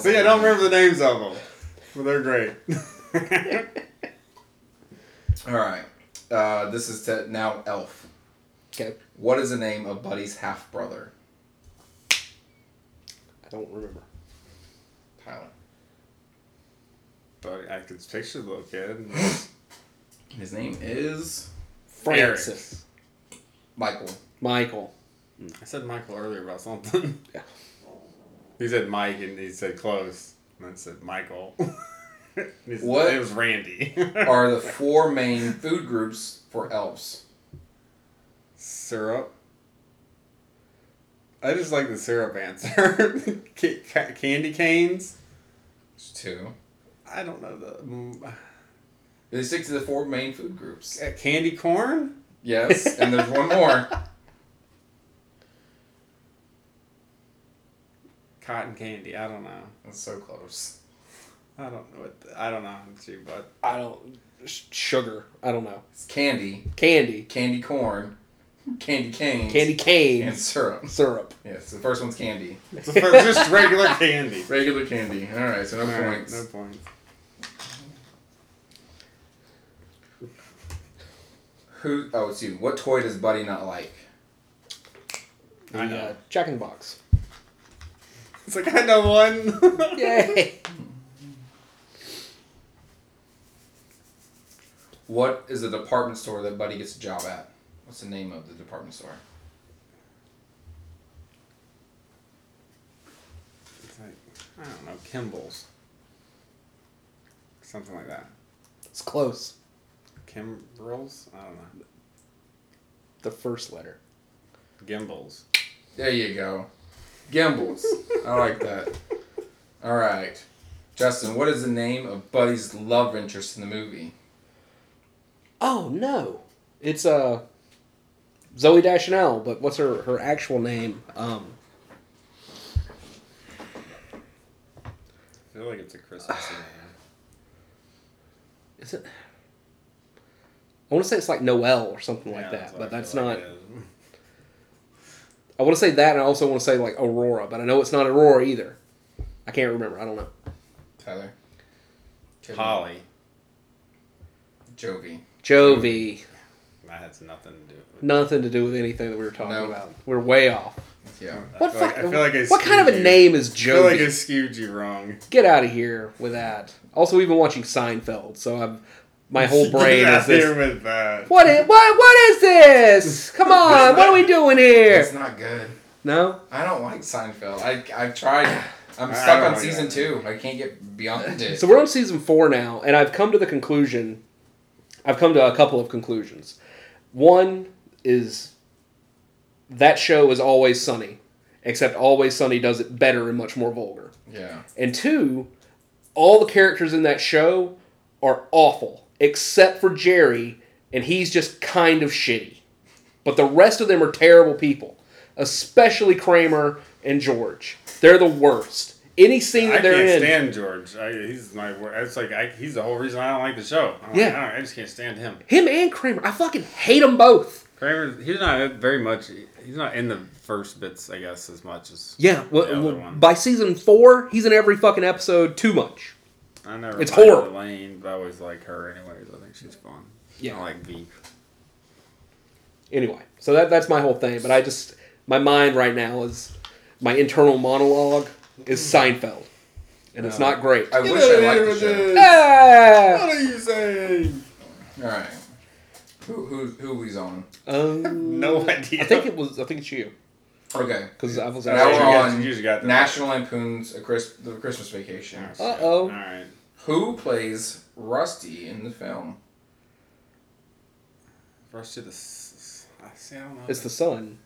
See, I don't remember the names of them, but they're great. All right. Uh, this is to now Elf. Okay. What is the name of Buddy's half brother? I don't remember. Tyler. But I could picture the little kid. His name is Francis. Michael. Michael. Hmm, I said Michael earlier about something. Yeah. He said Mike and he said close. And I said Michael. It's- What? It was Randy. are the four main food groups for elves? syrup. I just like the syrup answer. Ca- ca- candy canes. There's two. I don't know the mm, They stick to the four main food groups. uh, candy corn. Yes, and there's one more. Cotton candy. I don't know. That's so close. I don't know what. The, I don't know. Too, but I don't. sh- Sugar. I don't know. It's candy, Candy. candy corn, candy canes, Candy cane. and syrup. Syrup. Yes, the first one's candy. it's just regular candy. Regular candy. All right, so no All right, points. no points. Who? Oh, it's you. What toy does Buddy not like? The, I know. Uh, Jack in the Box. It's like I know one. Yay! What is the department store that Buddy gets a job at? What's the name of the department store? It's like I don't know Kimball's. Something like that. It's close. Kimbrels? I don't know. The first letter. Gimbals. There you go. Gimbals. I like that. All right. Justin, what is the name of Buddy's love interest in the movie? Oh no! It's uh Zooey Deschanel, but what's her her actual name? Um, I feel like it's a Christmas name. is it? I want to say it's like Noel or something like that, what but that's not. like. I want to say that, and I also want to say like Aurora, but I know it's not Aurora either. I can't remember. I don't know. Tyler. Holly. Jovie. Jovie. That has nothing to do with Nothing to do with anything that we were talking No. about. We're way off. Yeah. I What feel like, I feel like I What kind of skewed a you. name is Jovie? I feel like I Jovie? skewed you wrong. Get out of here with that. Also, we've been watching Seinfeld, so I'm my whole brain is out here this. with that. What is what? What is this? Come on! What are we doing here? It's not good. No. I don't like Seinfeld. I, I've tried. I'm stuck on season that. two. I can't get beyond it. So we're on season four now, and I've come to the conclusion. I've come to a couple of conclusions. One is that show is always sunny, except Always Sunny does it better and much more vulgar. yeah. And two, all the characters in that show are awful, except for Jerry, and he's just kind of shitty. But the rest of them are terrible people, especially Kramer and George. They're the worst. Any scene I that they're in. I can't stand George. I, he's my. It's like I, he's the whole reason I don't like the show. I'm Yeah. Like, I, I just can't stand him. Him and Kramer, I fucking hate them both. Kramer, he's not very much. He's not in the first bits, I guess, as much as Yeah, well, The other well, one. by season four, he's in every fucking episode too much. I never. It's liked horrible. Elaine, but I always like her. Anyways, I think she's fun. Yeah. I like V. Anyway, so that that's my whole thing. But I just my mind right now is my internal monologue is Seinfeld, and it's No. not great. I wish I liked the show. Ah! What are you saying? All right. Who who who he's on? Um, No idea. I think it was. I think it's you Okay. because I was. Now you we're on you just got the- National Lampoon's a Chris, the Christmas Vacation. Uh-oh. All right. Who plays Rusty in the film? First to the. s- I see. I don't know. It's the son.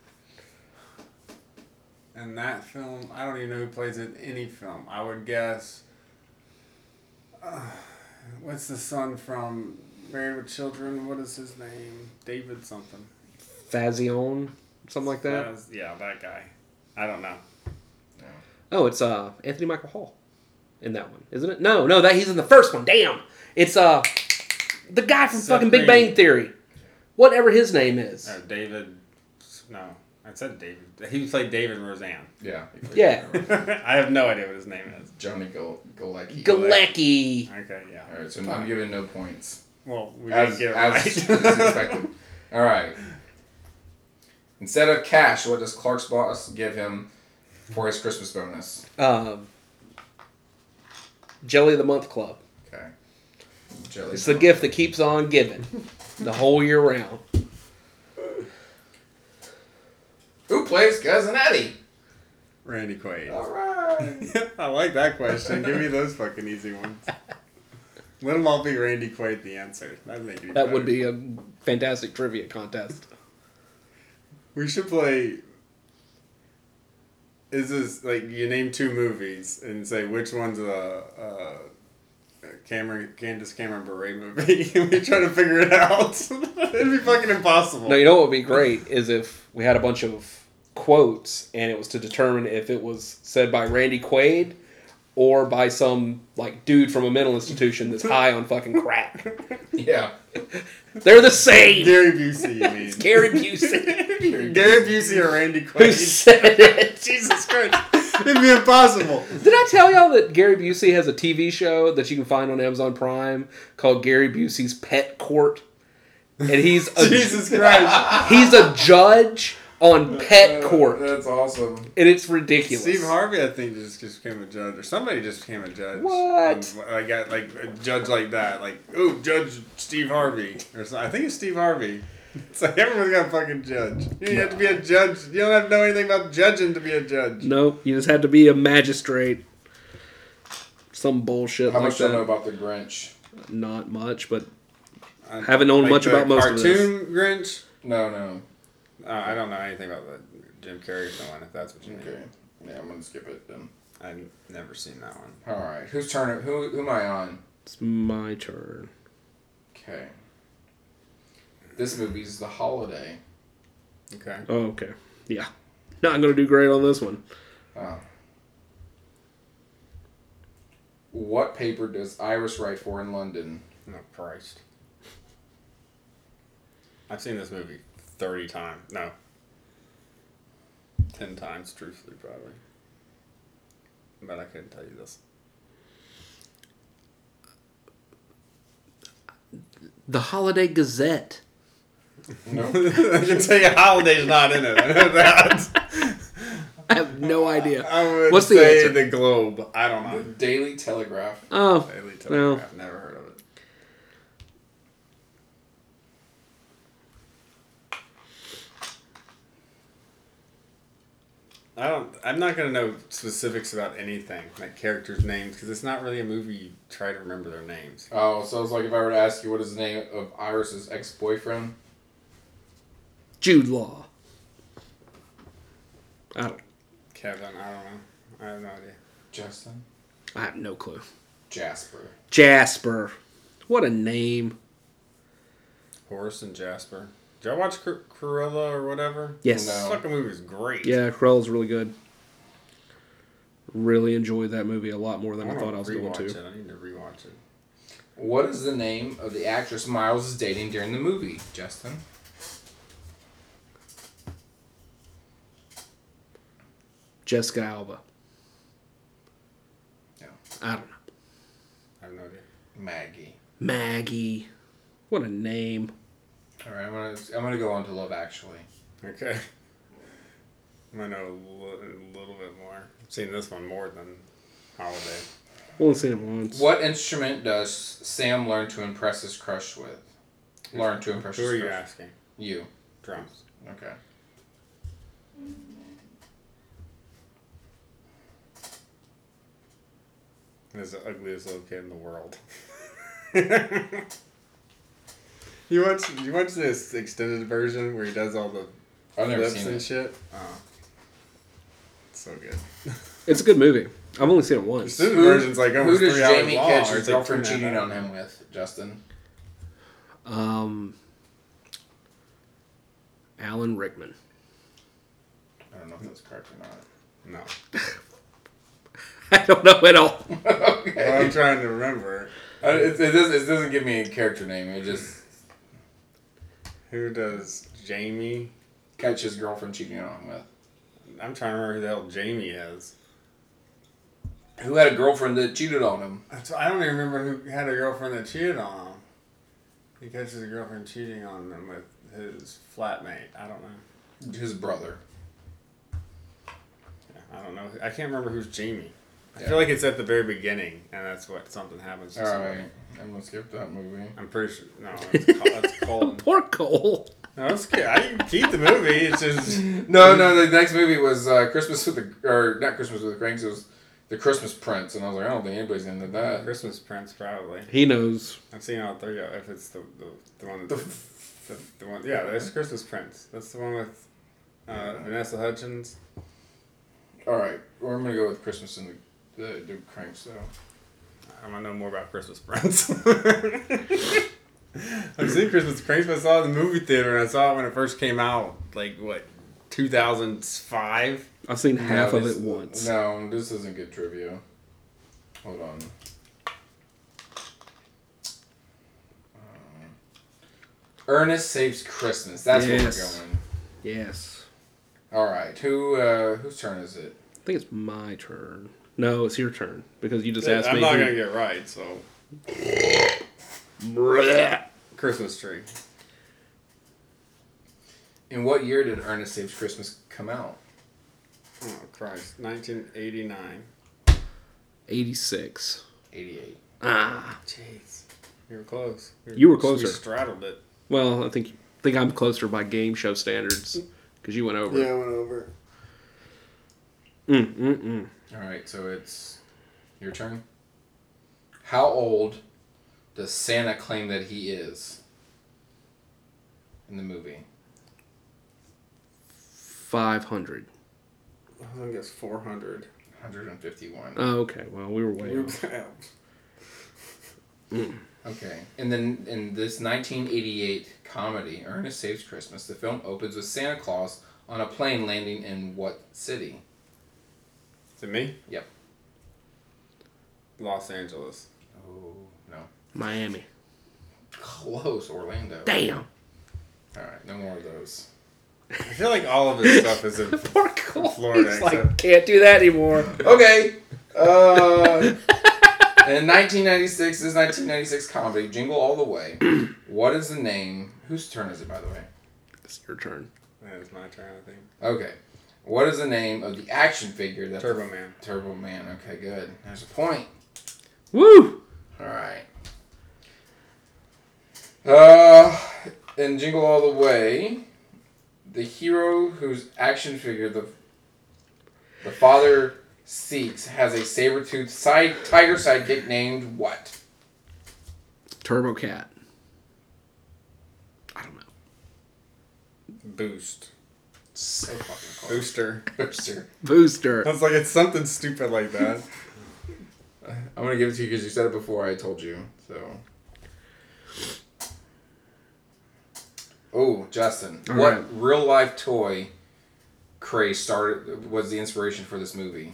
In that film, I don't even know who plays it in any film. I would guess. Uh, what's the son from Married with Children? What is his name? David something. Fazion, something like that. That is- yeah, that guy. I don't know. Oh, it's uh Anthony Michael Hall in that one, isn't it? No, no, that he's in the first one. Damn, it's uh the guy from Seth fucking Big Green. Bang Theory, whatever his name is. Or David. No, I said David. He played David and Roseanne. Yeah. Yeah. I have no idea what his name is. Johnny Gal- Galecki. Galecki. Okay, yeah. All right, so I'm giving no points. Well, we As, didn't get it as right. is expected. All right. Instead of cash, what does Clark's boss give him for his Christmas bonus? Um, Jelly of the Month Club. Okay. Jelly. It's the gift that keeps on giving the whole year round. Who plays Cousin Eddie? Randy Quaid. All right. I like that question. Give me those fucking easy ones. Let them all be Randy Quaid the answer. That'd make it That better. would be a fantastic trivia contest. We should play. Is this like you name two movies and say which one's a, a, Cameron Candace Cameron Bure movie we try to figure it out? It'd be fucking impossible. No, you know what would be great is if we had a bunch of quotes and it was to determine if it was said by Randy Quaid or by some like dude from a mental institution that's high on fucking crack. Yeah. They're the same. Gary Busey, you mean? Gary Busey. Gary Busey or Randy Quaid. Who said it? Jesus Christ! It'd be impossible. Did I tell y'all that Gary Busey has a TV show that you can find on Amazon Prime called Gary Busey's Pet Court? And he's a, Jesus Christ! he's a judge on Pet Court, That's awesome. and it's ridiculous. Steve Harvey, I think, just, just became a judge, or somebody just became a judge. What? Um, I got like a judge like that, like oh, Judge Steve Harvey, or something. I think it's Steve Harvey. It's like everyone's got a fucking judge. You don't have to be a judge. You don't have to know anything about judging to be a judge. Nope, you just had to be a magistrate. Some bullshit How like much do you know about the Grinch? Not much, but I- Haven't known much the about most of this. cartoon Grinch. No, no. Uh, I don't know anything about the Jim Carrey's one. If that's what you mean. Okay. Yeah, I'm gonna skip it then. I've never seen that one. All right. Whose turn? Who? Who am I on? it's my turn. Okay. This movie's The Holiday. Okay. Oh, okay. Yeah. Not gonna do great on this one. Oh. What paper does Iris write for in London? No Christ. I've seen this movie thirty times. No. Ten times, truthfully, probably. But I couldn't tell you this. The Holiday Gazette. No. I can tell you Holiday's not in it. I know that. I have no idea. I would What's the say answer? the Globe. I don't know. Daily Telegraph. Oh, Daily Telegraph. well, Telegraph. Never heard of it. I don't. I'm not gonna know specifics about anything, like characters' names, because it's not really a movie. You try to remember their names. Oh, so it's like if I were to ask you what is the name of Iris's ex-boyfriend? Jude Law. I don't. Kevin. I don't know. I have no idea. Justin. I have no clue. Jasper. Jasper. What a name. Horace and Jasper. Did y'all watch Cor- Cruella or whatever? Yes. No. This fucking movie's great. Yeah, Cruella's really good. Really enjoyed that movie a lot more than I, wanna thought I was going to. It. I need to rewatch it. What is the name of the actress Miles is dating during the movie, Justin? Jessica Alba. No. I don't know. I have no idea. Maggie. Maggie. What a name. All right, I'm gonna I'm gonna go on to Love Actually. Okay. I might know a little bit more. I've seen this one more than Holiday. Only seen it once. What instrument does Sam learn to impress his crush with? Learn to impress Who his are you crush. asking? You. Drums. Okay. He's the ugliest little kid in the world. you watch you watch this extended version where he does all the I've never flips seen and it. shit? Oh. So good. It's a good movie. I've only seen it once. Extended Who, version's like who almost does three hours Jamie long, catch or his it's like girlfriend two and a cheating half on hours. him with, Justin? Um, Alan Rickman. I don't know if that's correct or not. No. I don't know at all. okay. Well, I'm trying to remember. Uh, it, it, doesn't, it doesn't give me a character name. It just Who does Jamie? catch his girlfriend cheating on him with. I'm trying to remember who the hell Jamie is. Who had a girlfriend that cheated on him? That's, I don't even remember who had a girlfriend that cheated on him. He catches a girlfriend cheating on him with his flatmate. I don't know. His brother. I don't know. I can't remember who's Jamie. I feel like it's at the very beginning, and that's what something happens. To All somebody. right, I'm gonna skip that movie. I'm pretty sure. No, it's, Col- it's Colin. Poor Cole. No, it's good. I can keep the movie. It's just No, no, the next movie was uh, Christmas with the or not Christmas with the Cranks. It was The Christmas Prince, and I was like, I don't think anybody's into that. Christmas Prince, probably. He knows. I've seen all three. of- If it's the the, the one, The that's, the, the one, yeah, that's Christmas Prince. That's the one with uh, Vanessa Hudgens. All right, well, I'm gonna go with Christmas and the the, the Cranks though. I want to know more about Christmas Prince. I've seen Christmas Prince, but I saw it in the movie theater, and I saw it when it first came out, like what, two thousand five. I've seen half No, of this- it once. No, this isn't good trivia. Hold on. Um, Ernest saves Christmas. That's Yes. where we're going. Yes. All right, who uh, whose turn is it? I think it's my turn. No, it's your turn because you just asked me I'm not who- gonna get right, so Blech. Christmas tree. In what year did Ernest Saves Christmas come out? Oh Christ, 1989. 86. 88. Ah. Jeez, you were close. You were closer. We straddled it. Well, I think think I'm closer by game show standards because you went over. Yeah, I went over. Mm, mm, mm. All right, so it's your turn. How old does Santa claim that he is in the movie? 500. I think it's 400. 151. Oh, okay. Well, we were way off. Mm. Okay. And then in this 1988 comedy, Ernest Saves Christmas, the film opens with Santa Claus on a plane landing in what city? Is it me? Yep. Los Angeles. Oh, no. Miami. Close, Orlando. Damn. All right, no more of those. I feel like all of this stuff is in Poor Cole. Florida, He's like, can't do that anymore. Okay. Uh, in 1996, this is 1996 comedy, Jingle All the Way. what is the name? Whose turn is it, by the way? It's your turn. It's my turn, I think. Okay. What is the name of the action figure that Turbo Man. Turbo Man. Okay, good. There's a point. Woo! All right. Uh, in Jingle All the Way, the hero whose action figure the the father seeks has a saber-toothed side tiger sidekick named what? Turbo Cat. I don't know. Boost. So fucking close. Booster. Booster. Booster. I was like, it's something stupid like that. I'm gonna give it to you because you said it before I told you. So. Oh, Justin, All what right. real life toy craze started was the inspiration for this movie?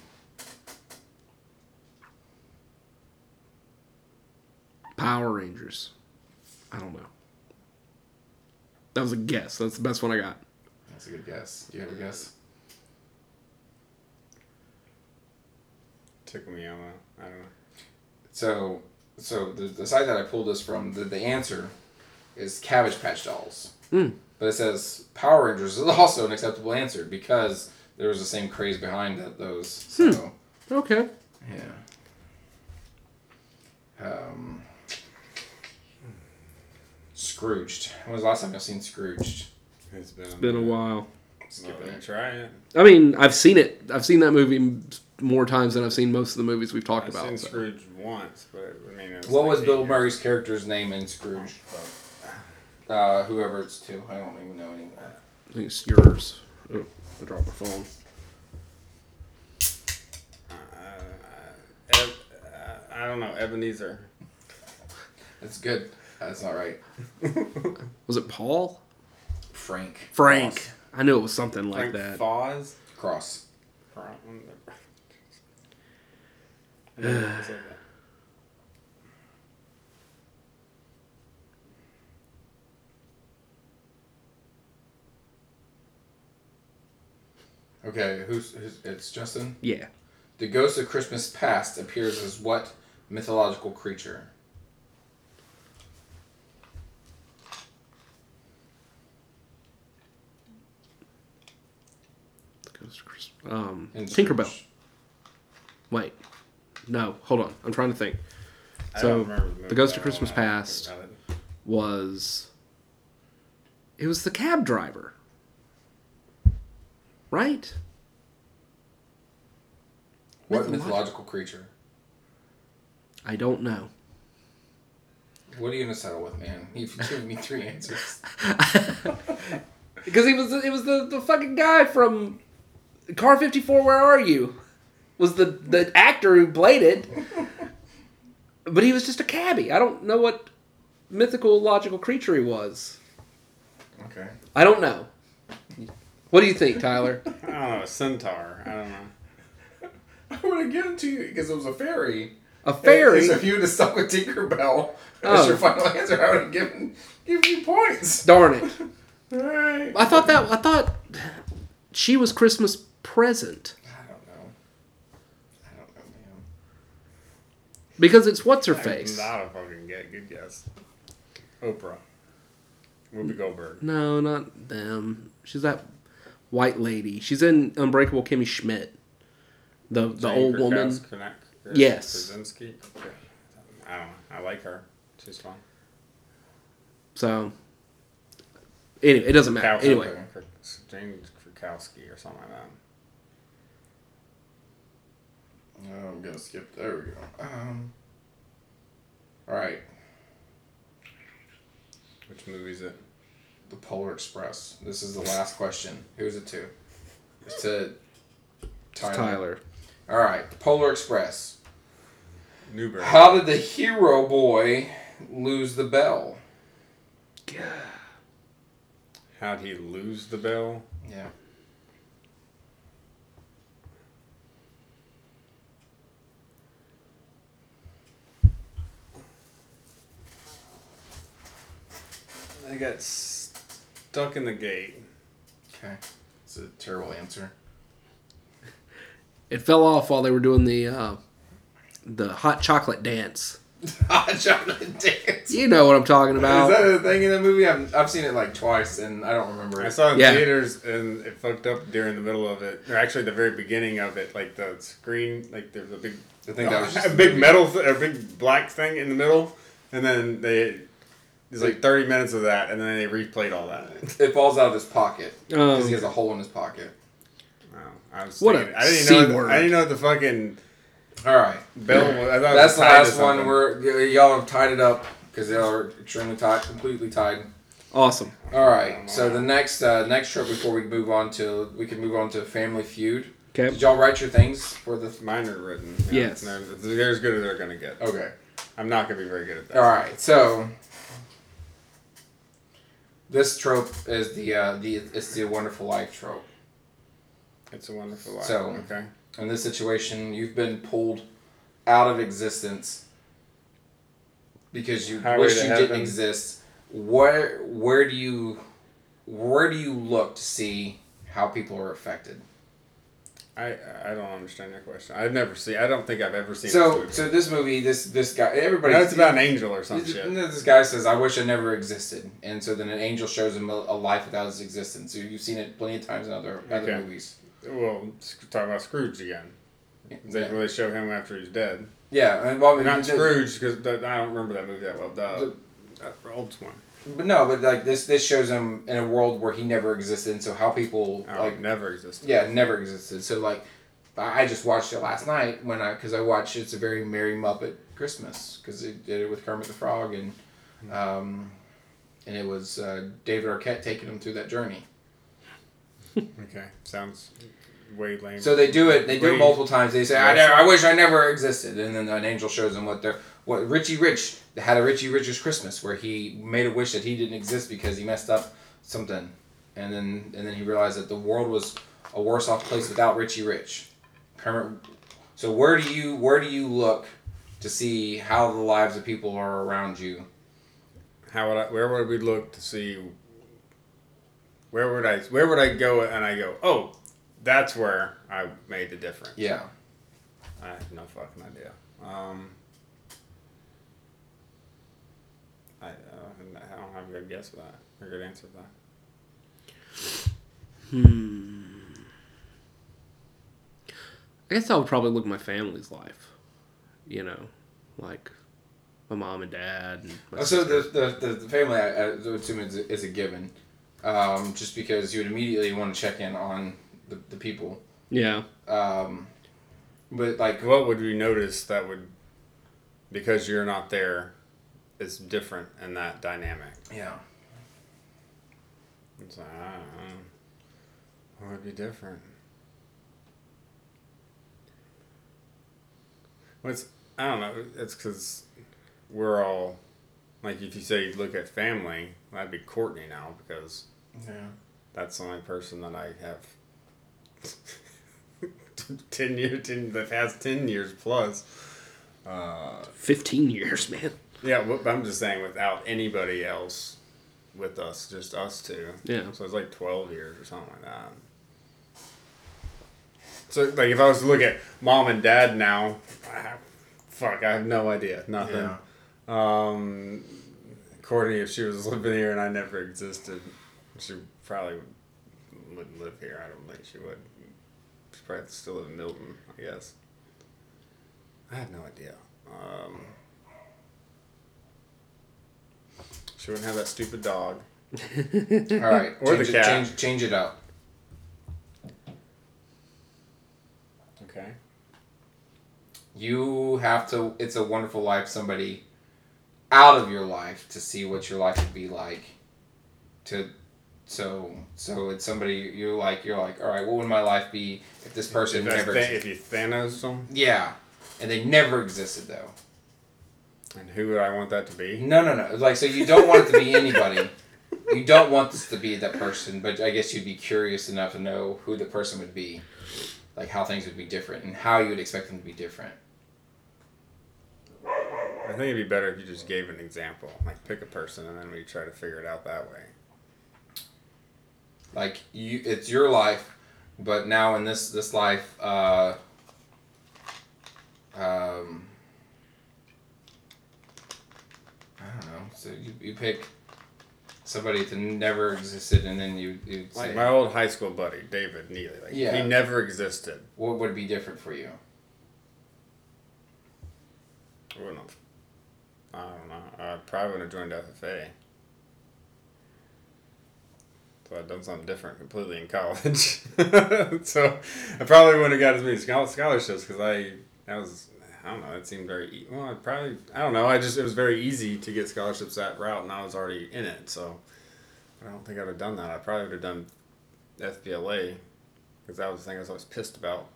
Power Rangers. I don't know. That was a guess. That's the best one I got. That's a good guess. Do you have a guess? Tickle me Elmo. I don't know. So, so the, the site that I pulled this from, the, the answer is Cabbage Patch Dolls. Hmm. But it says Power Rangers is also an acceptable answer because there was the same craze behind that, those. So, Okay. yeah. Um, Scrooged. When was the last time y'all seen Scrooged? It's been, Been a while. Skip Well, it. try it. I mean, I've seen it. I've seen that movie more times than I've seen most of the movies we've talked I've about. seen so. Scrooge once, but I mean, it was What like was Bill years. Murray's character's name in Scrooge? Uh, whoever it's to. I don't even know anymore. I think it's yours. Oh, I dropped my phone. Uh, uh, I don't know. Ebenezer. That's good. That's not right. Was it Paul? Frank. Frank. I knew it was something like that. Foz. Cross. I never said that. Okay, who's, who's it's Justin? Yeah. The ghost of Christmas past appears as what mythological creature? Ghost of Christ- Um, In Tinkerbell. Scrooge. Wait. No, hold on. I'm trying to think. So, remember The Ghost of Christmas well when I Past it. was. It was the cab driver. Right? What Mythological. mythological creature? I don't know. What are you gonna settle with, man? You've given me three answers. Because he was it was the, the fucking guy from Car 54 Where Are You? Was the the actor who played it. But he was just a cabbie. I don't know what mythical logical creature he was. Okay. I don't know. What do you think, Tyler? I don't know, a centaur. I don't know. I would have given it to you because it was a fairy. A fairy? So if you would have stuck with Tinkerbell Oh. as your final answer, I would have given given you points. Darn it. All right. I thought that I thought she was Christmas present. I don't know. I don't know, man. Because it's what's her face. Not a fucking get good guess. Oprah. Whoopi Goldberg. No, not them. She's that white lady. She's in Unbreakable Kimmy Schmidt. The the Jane old woman. Krak- Yes. Krasinski. I don't know. I like her. She's fun. So anyway, it doesn't matter. Anyway, Jane Krakowski or something like that. Oh, I'm gonna skip. There we go. Um. All right. Which movie is it? The Polar Express. This is the last question. Who's it to? It's to Tyler. Tyler. All right. The Polar Express. Newberg. How did the hero boy lose the bell? Yeah. How'd he lose the bell? Yeah. I got stuck in the gate. Okay. It's a terrible answer. It fell off while they were doing the uh, the hot chocolate dance. Hot chocolate dance. You know what I'm talking about. Is that a thing in the movie? I've, I've seen it like twice and I don't remember I saw it in Yeah. theaters and it fucked up during the middle of it. Or actually, the very beginning of it, like the screen, like there's a big, I think that was just a big metal, th- a big black thing in the middle, and then they. There's like 30 minutes of that, and then they replayed all that. It falls out of his pocket because Um, he has a hole in his pocket. Wow. I was What a thinking, I didn't C know. The, word. I didn't know the fucking All right. bell. Was, I thought it That's was the tied to last one. something. We're y'all have tied it up because y'all are extremely tied, completely tied. awesome. All right. So the next uh, next trip before we move on to we can move on to Family Feud. Okay. Did y'all write your things for the? Mine are written. Yes. They're, they're as good as they're gonna get. Okay. I'm not gonna be very good at that. All right. So this trope is the uh, the it's the Wonderful Life trope. It's a wonderful life. So- okay. In this situation, you've been pulled out of existence because you Highway wish you didn't exist. Where where do you where do you look to see how people are affected? I I don't understand your question. I've never seen. I don't think I've ever seen. So this movie. so this movie, this this guy, everybody. No, it's about an angel or some This, shit. this guy says, "I wish I never existed," and so then an angel shows him a, a life without his existence. So you've seen it plenty of times in other other Okay. movies. Well, talk about Scrooge again. They Yeah, really show him after he's dead. yeah and, well, Not Scrooge because I don't remember that movie that well. The, the old one. But no, but like this, this shows him in a world where he never existed. And so how people Oh, like never existed. Yeah, never existed. So like, I just watched it last night when I because I watched it's a very Merry Muppet Christmas because they did it with Kermit the Frog and um, and it was uh, David Arquette taking him through that journey. Okay, sounds way lame. So they do it. They do it multiple times. They say, "I, never, I wish I never existed," and then an angel shows them what they're what Richie Rich had a Richie Rich's Christmas where he made a wish that he didn't exist because he messed up something, and then and then he realized that the world was a worse off place without Richie Rich. Kermit- So where do you where do you look to see how the lives of people are around you? How would I? Where would we look to see? Where would I? Where would I go? And I go, oh, that's where I made the difference. Yeah. I have no fucking idea. Um, I, uh, I don't have a good guess for that. Or a good answer for that. Hmm. I guess I would probably look at my family's life. You know, like my mom and dad. And my Uh, So the, the, the, the family, I, I would assume is a, is a given, um, just because you would immediately want to check in on the, the people. yeah. Um, but like What would we notice that would, because you're not there, is different in that dynamic? yeah. It's like, I don't know. What would be different? Well, it's, I don't know. It's because we're all, like, if you say you look at family, that'd be Courtney now because Yeah. that's the only person that I have 10 years, 10, the past 10 years plus. Uh, 15 years, man. yeah, I'm just saying without anybody else with us, just us two. Yeah. So it's like 12 years or something like that. So, like, if I was to look at mom and dad now, I, fuck, I have no idea. Nothing. Yeah. Um, Courtney, if she was living here and I never existed, she probably wouldn't live here. I don't think she would. She probably still live in Milton, I guess. I have no idea. Um, she wouldn't have that stupid dog. All right. Or change the it, cat. Change, change it up. Okay. You have to. It's a wonderful life. Somebody out of your life to see what your life would be like. To so so it's somebody you like. You're like, all right. What would my life be if this person If, never? Existed? if you Thanos them, yeah, and they never existed though. and who would I want that to be? No, no, no. Like, so you don't want it to be anybody. You don't want this to be that person, but I guess you'd be curious enough to know who the person would be, like how things would be different and how you would expect them to be different. I think it'd be better if you just gave an example, like pick a person, and then we try to figure it out that way. Like you, it's your life, but now in this this life, uh, um, I don't know. So you, you pick somebody that never existed, and then you you Like my old high school buddy, David Neely. Like Yeah. he never existed. what would be different for you? I wouldn't have. I don't know. I probably would have joined FFA. So I'd done something different completely in college. so I probably wouldn't have got as many schol- scholarships because I that was I don't know. It seemed very e- well. I probably I don't know. I just it was very easy to get scholarships that route, and I was already in it. So I don't think I'd have done that. I probably would have done FBLA because that was the thing I was always pissed about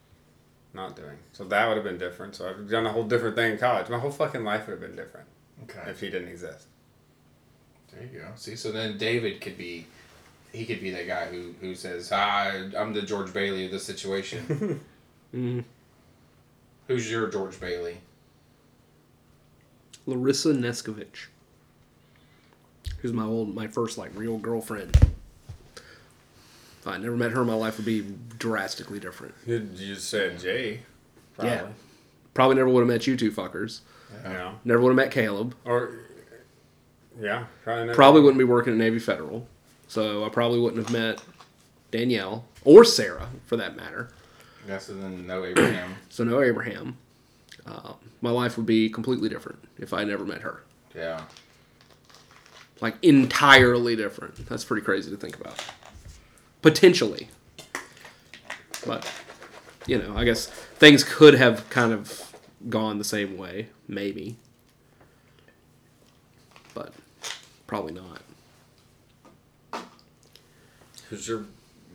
not doing. So that would have been different. So I've done a whole different thing in college. My whole fucking life would have been different Okay. if he didn't exist. There you go. See, so then David could be, he could be that guy who who says, "Ah, I'm the George Bailey of this situation." Mm. Who's your George Bailey? Larissa Neskovich. Who's my old, my first like real girlfriend. If I never met her, my life would be drastically different. You you just said Jay. Yeah. Probably never would have met you two fuckers. Yeah. Never would have met Caleb. Or. Yeah. Probably. Never. Probably wouldn't be working at Navy Federal. So I probably wouldn't have met Danielle or Sarah, for that matter. Yeah, so then no Abraham. So no Abraham. Uh, my life would be completely different if I never met her. yeah. Like entirely different. That's pretty crazy to think about. Potentially. But you know, I guess things could have kind of gone the same way, maybe. But probably not. Who's your.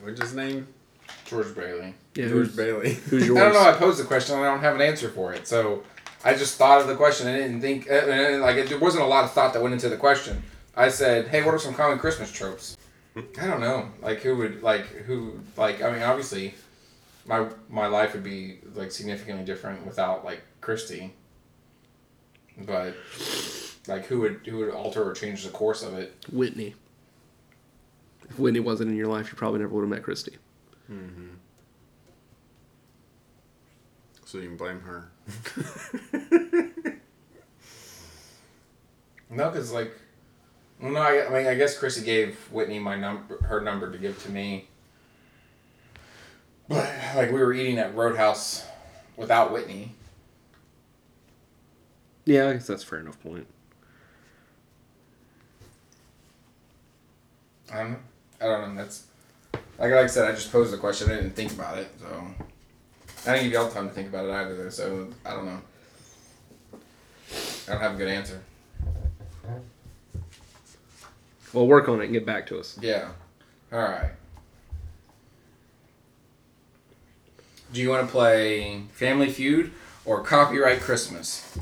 What's his name? George Bailey. Yeah, George who's, Bailey. who's yours? I don't know. I posed the question. and I don't have an answer for it. So I just thought of the question. I didn't think, uh, uh, like, it, there wasn't a lot of thought that went into the question. I said, hey, what are some common Christmas tropes? I don't know. Like, who would, like, who, like, I mean, obviously, my my life would be, like, significantly different without, like, Christy. But, like, who would, who would alter or change the course of it? Whitney. If Whitney wasn't in your life, you probably never would have met Christy. Mm-hmm. So you can blame her. No, because like, well, no, I, I mean, I guess Chrissy gave Whitney my number, her number to give to me. But like, we were eating at Roadhouse without Whitney. Yeah, I guess that's a fair enough point. I don't know. I don't know. That's like, like I said, I just posed the question. I didn't think about it, so I didn't give y'all time to think about it either, so I don't know. I don't have a good answer. Well, work on it and get back to us. Yeah. All right. Do you want to play Family Feud or Copyright Christmas?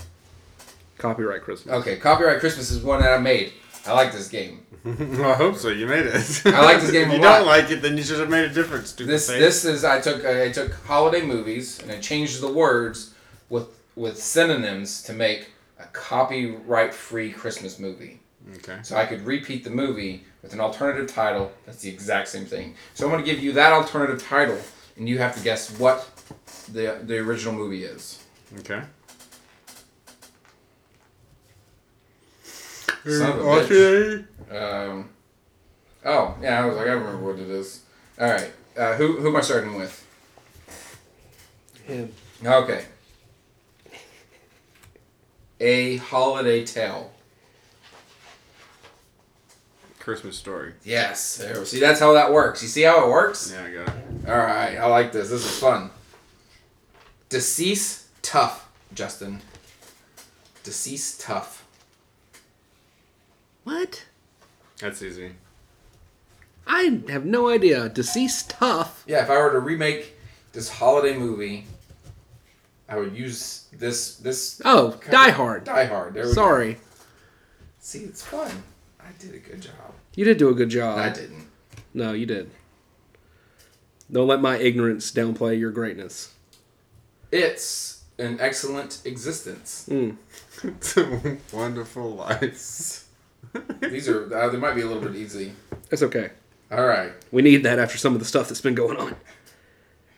Copyright Christmas. Okay, Copyright Christmas is one that I made. I like this game. I hope so. You made it. I like this game if you lot. don't like it, then you should have made a difference. Stupid This face. this is I took I took holiday movies and I changed the words with with synonyms to make a copyright free Christmas movie. Okay. So I could repeat the movie with an alternative title that's the exact same thing. So I'm going to give you that alternative title, and you have to guess what the the original movie is. Okay. Son of a bitch. Um, oh yeah, I was like I remember what it is. All right, uh, who who am I starting with? Him. Okay. A holiday tale. Christmas story. Yes. There, see, that's how that works. You see how it works? Yeah, I got it. All right, I like this. This is fun. Decease tough, Justin. Decease tough. What? That's easy. I have no idea. Deceased tough. Yeah, if I were to remake this holiday movie, I would use this this Oh, Die Hard. Die Hard. There we go. Sorry. See, it's fun. I did a good job. You did do a good job. I didn't. No, you did. Don't let my ignorance downplay your greatness. It's an excellent existence. Mm. It's a wonderful life. These are uh, they might be a little bit easy. It's okay. All right, We need that after some of the stuff that's been going on.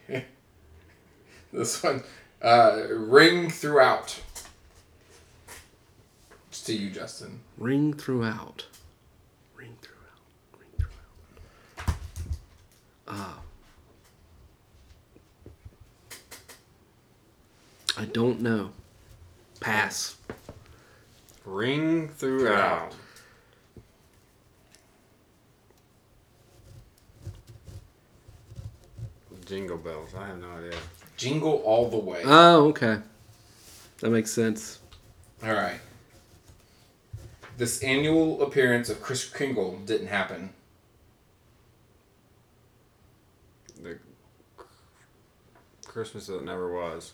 this one, uh, ring throughout. It's to you, Justin. Ring throughout. Ring throughout. Ring throughout. Ah. I don't know. Pass. Ring throughout. Jingle bells. I have no idea. Jingle all the way. Oh, okay. That makes sense. All right. This annual appearance of Kris Kringle didn't happen. The Christmas that never was.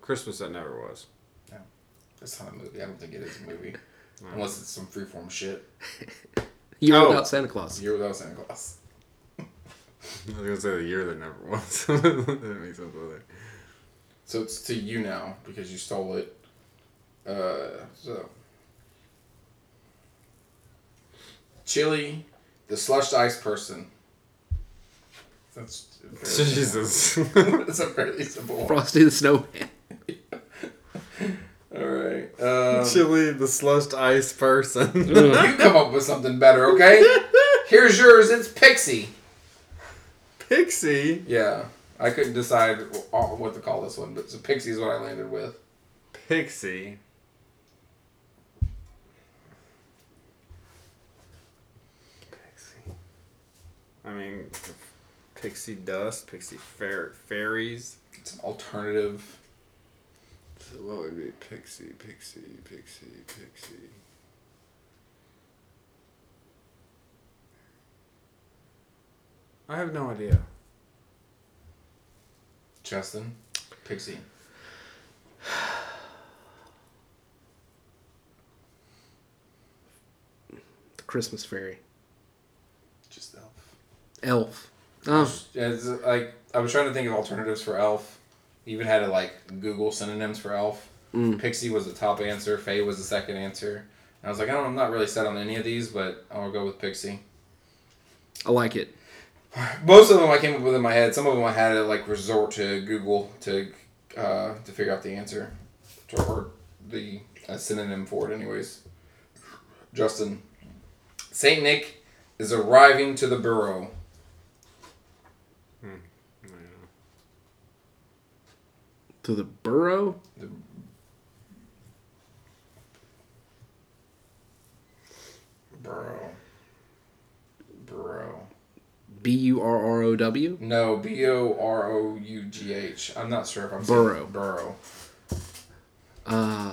Christmas that never was. No. That's not a movie. I don't think it is a movie. Unless it's some freeform shit. Year Oh. without Santa Claus. Year without Santa Claus. I was gonna say the year that never was. that makes sense with it. So it's to you now because you stole it. Uh, so. Chili, the slushed ice person. That's. Jesus. That's a fairly simple one. Frosty the Snowman. All right. Um, Chili, the slushed ice person. you come up with something better, okay? Here's yours. It's Pixie. Pixie. Yeah, I couldn't decide uh, what to call this one, but so Pixie is what I landed with. Pixie. Pixie. I mean, pixie dust, pixie fair, fairies. It's an alternative. So what would be pixie, pixie, pixie, pixie? I have no idea. Justin, Pixie. The Christmas fairy. Just Elf. Elf. Oh, It's like I was trying to think of alternatives for Elf. Even had to like Google synonyms for Elf. Mm. Pixie was the top answer. Faye was the second answer. And I was like, I don't, I'm not really set on any of these, but I'll go with Pixie. I like it. Most of them I came up with in my head. Some of them I had to like resort to Google to uh, to figure out the answer, to, or the uh, synonym for it, anyways. Justin, Saint Nick is arriving to the burrow. To the burrow? The burrow. B U R R O W. No, B O R O U G H. I'm not sure if I'm Burrow. saying Burrow. Uh,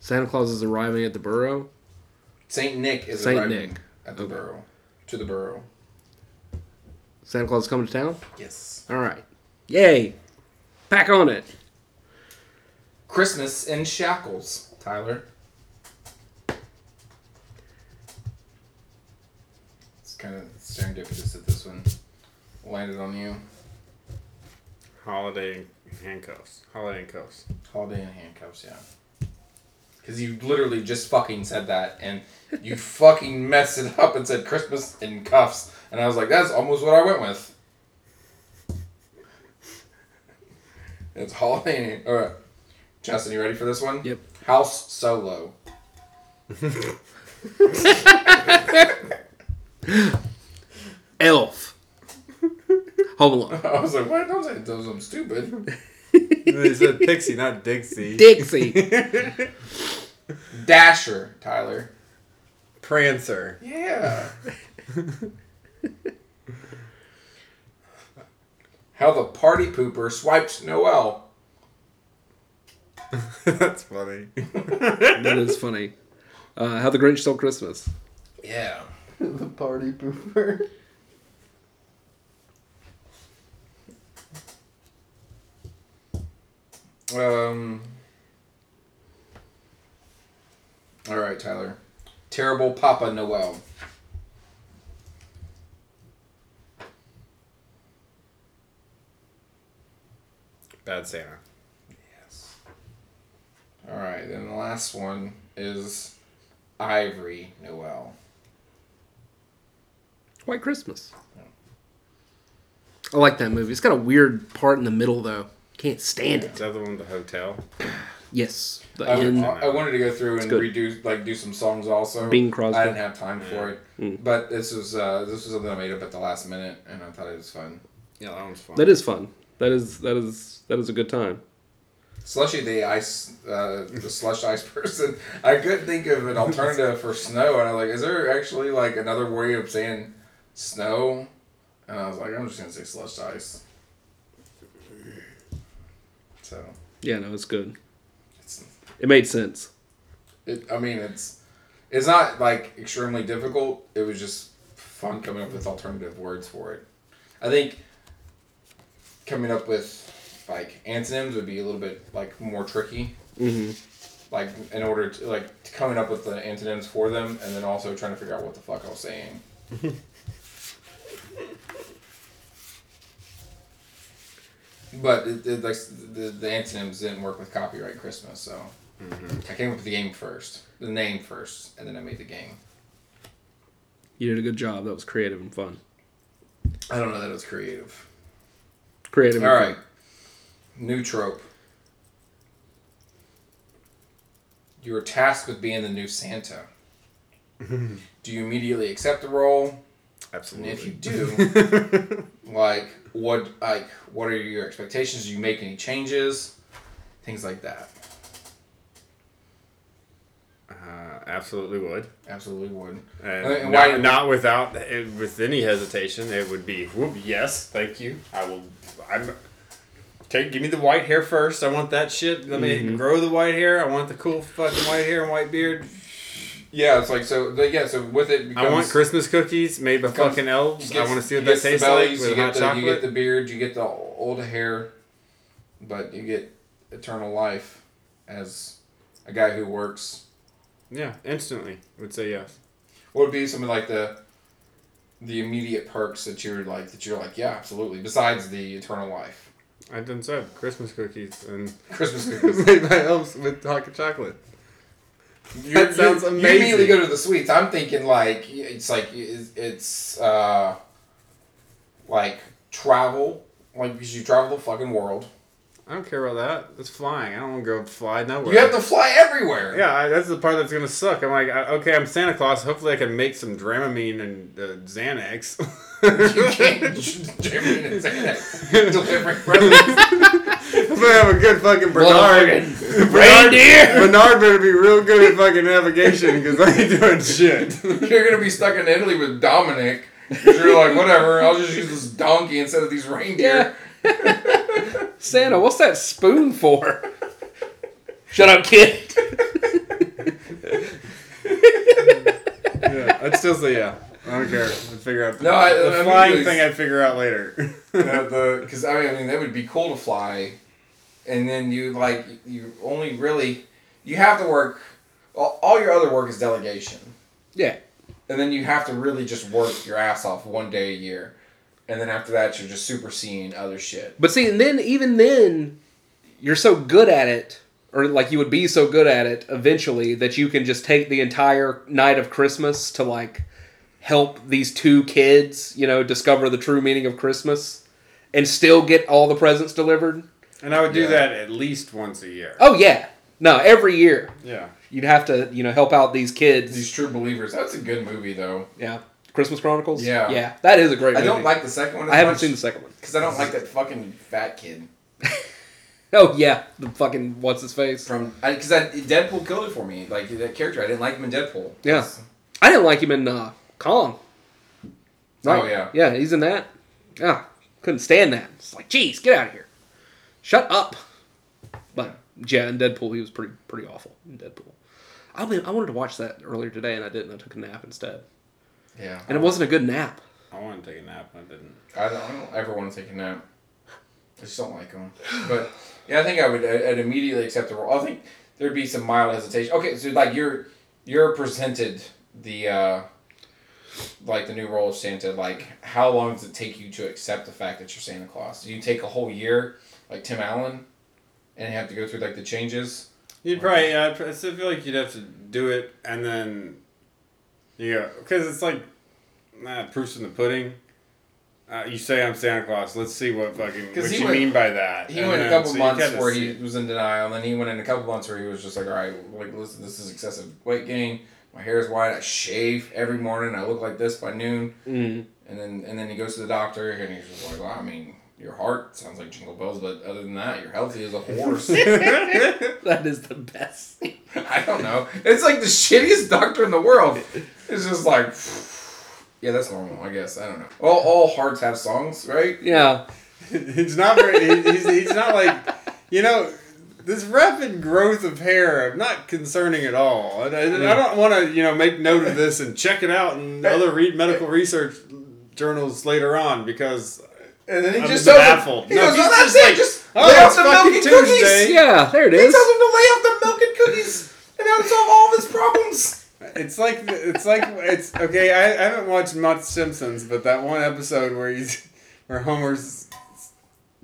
Santa Claus is arriving at the burrow. Saint Nick is Saint arriving Nick. at the Okay. Burrow. To the Burrow. Santa Claus is coming to town. Yes. All right, yay! Back on it. Christmas in shackles, Tyler. Kind of serendipitous that this one landed on you. Holiday handcuffs. Holiday handcuffs. Holiday in handcuffs, yeah. Because you literally just fucking said that, and you fucking messed it up and said Christmas in cuffs, and I was like, that's almost what I went with. It's holiday. in- All right, Justin, you ready for this one? Yep. House Solo. Elf. Home Alone. I was like, what? Don't say those. I'm stupid. they said Pixie, not Dixie. Dixie. Dasher, Tyler. Prancer. Yeah. How the party pooper swipes Noel. That's funny. that is funny. Uh, how the Grinch stole Christmas. Yeah. the party pooper. Um. All right, Tyler. Terrible Papa Noel. Bad Santa. Yes. All right, then the last one is Ivory Noel. White Christmas. I like that movie. It's got a weird part in the middle though. Can't stand Is it. that the one with the hotel? Yes. The I, end. I wanted to go through and good. redo like do some songs also. Bing Crosby. I didn't have time for it, Mm. but this was uh, this was something I made up at the last minute, and I thought it was fun. Yeah, that one's fun. That is fun. That is that is that is a good time. Slushy the ice, uh, the slush ice person. I couldn't think of an alternative for snow, and I'm like, is there actually like another way of saying snow? And I was like, I'm just gonna say slush ice. So Yeah, no, it's good. it's, It made sense. it, I mean, it's it's not like extremely difficult. It was just fun coming up with alternative words for it. I think coming up with like antonyms would be a little bit like more tricky. hmm like in order to like coming up with the antonyms for them and then also trying to figure out what the fuck I was saying. but it, it, like the, the antonyms didn't work with copyright Christmas, so mm-hmm. I came up with the game first, the name first, and then I made the game. You did a good job. That was creative and fun. I don't know that it was creative. Creative. All and right, new trope. You are tasked with being the new Santa. do you immediately accept the role? And Absolutely. if you do, like what like what are your expectations? Do you make any changes? Things like that. uh, absolutely would. Absolutely would. And, And not, why- not without with any hesitation, it would be whoop, yes, thank you. I will. I'm. Take, give me the white hair first. I want that shit. Let me Mm-hmm. grow the white hair. I want the cool fucking white hair and white beard. Yeah, it's like so. Yeah, so with it, becomes, I want Christmas cookies made by becomes- fucking elves. you I want to see what that tastes bellies, like you with hot the, chocolate. You get the beard. You get the old hair, but you get eternal life as a guy who works. yeah, instantly would say yes. What would be some of like the the immediate perks that you're like that you're like yeah absolutely besides the eternal life I done said Christmas cookies and Christmas cookies. made by elves with hot chocolate. You're- That sounds you, You immediately go to the sweets. I'm thinking like it's like it's, uh, like travel, like because you travel the fucking world. I don't care about that. It's flying. I don't want to go fly nowhere. You have to fly everywhere. Yeah, I, that's the part that's gonna suck. I'm like, I- okay, I'm Santa Claus. Hopefully, I can make some Dramamine and uh, Xanax. you can't Jimmy and Xanax delivering presents. I'm gonna have a good fucking Bernard. Motherfucking Bernard, reindeer. Bernard better be real good at fucking navigation because I ain't doing shit. You're gonna be stuck in Italy with Dominic. 'cause you're like, whatever. I'll just use this donkey instead of these reindeer. Yeah. Santa, what's that spoon for? Shut up, kid. Yeah, I'd still say yeah. I don't care. I'd figure out No, I- the I flying mean, thing. I'd figure out later. Because I mean, I mean, that would be cool to fly, and then you like you only really you have to work. All, all your other work is delegation, Yeah. and then you have to really just work your ass off one day a year, and then after that you're just super seeing other shit. But see, and then even then, you're so good at it, or like you would be so good at it eventually that you can just take the entire night of Christmas to like help these two kids, you know, discover the true meaning of Christmas, and still get all the presents delivered. and I would do Yeah. that at least once a year. Oh yeah, no, every year Yeah. you'd have to, you know, help out these kids. These true believers. That's a good movie though. yeah, Christmas Chronicles. Yeah. yeah, that is a great. I movie. don't like the second one. As I haven't much seen the second one. because I don't like that fucking fat kid Oh yeah, the fucking what's his face. from because that Deadpool killed it for me. Like that character, I didn't like him in Deadpool. Yeah. I didn't like him in uh, Kong. Oh, yeah. yeah, he's in that. Yeah, couldn't stand that. It's like, geez, get out of here, shut up. But yeah, in Deadpool, he was pretty pretty awful in Deadpool. I mean, I wanted to watch that earlier today, and I didn't. I took a nap instead, Yeah. and it wasn't a good nap. I wanted to take a nap. I didn't. I don't, I don't ever want to take a nap. I just don't like them. But yeah, I think I would. I'd immediately accept the role. I think there'd be some mild hesitation. Okay, so like you're you're presented the uh like the new role of Santa. Like, how long does it take you to accept the fact that you're Santa Claus? Do you take a whole year, like Tim Allen, and have to go through like the changes? You'd probably. Yeah, I still feel like you'd have to do it, and then. Yeah, because it's like, nah, proofs in the pudding. Uh, you say I'm Santa Claus. Let's see what fucking what you went- mean by that. He And went a couple so months where he was in denial, and then he went in a couple months where he was just like, "All right, like listen, this is excessive weight gain. My hair is white. I shave every morning. I look like this by noon." Mm. And then and then he goes to the doctor, and he's just like, "Well, I mean, your heart sounds like jingle bells, but other than that, you're healthy as a horse." That is the best. I don't know. It's like the shittiest doctor in the world. It's just like, yeah, that's normal, I guess. I don't know. All all hearts have songs, right? Yeah, He's not very. he- He's, he's not like, you know, this rapid growth of hair. I'm not concerning at all. I, I, I hmm. don't want to, you know, make note of this and check it out in other re- medical research journals later on because And then he I'm just just tells him- baffled. He No, goes, he's "Oh, that's just it. like, just oh, lay off it's the milk fucking and Tuesday." cookies." yeah, there it He tells him to lay off the milk and cookies, and that'll solve all of his problems. It's like it's like it's okay. I, I haven't watched much Simpsons, but that one episode where he's where Homer's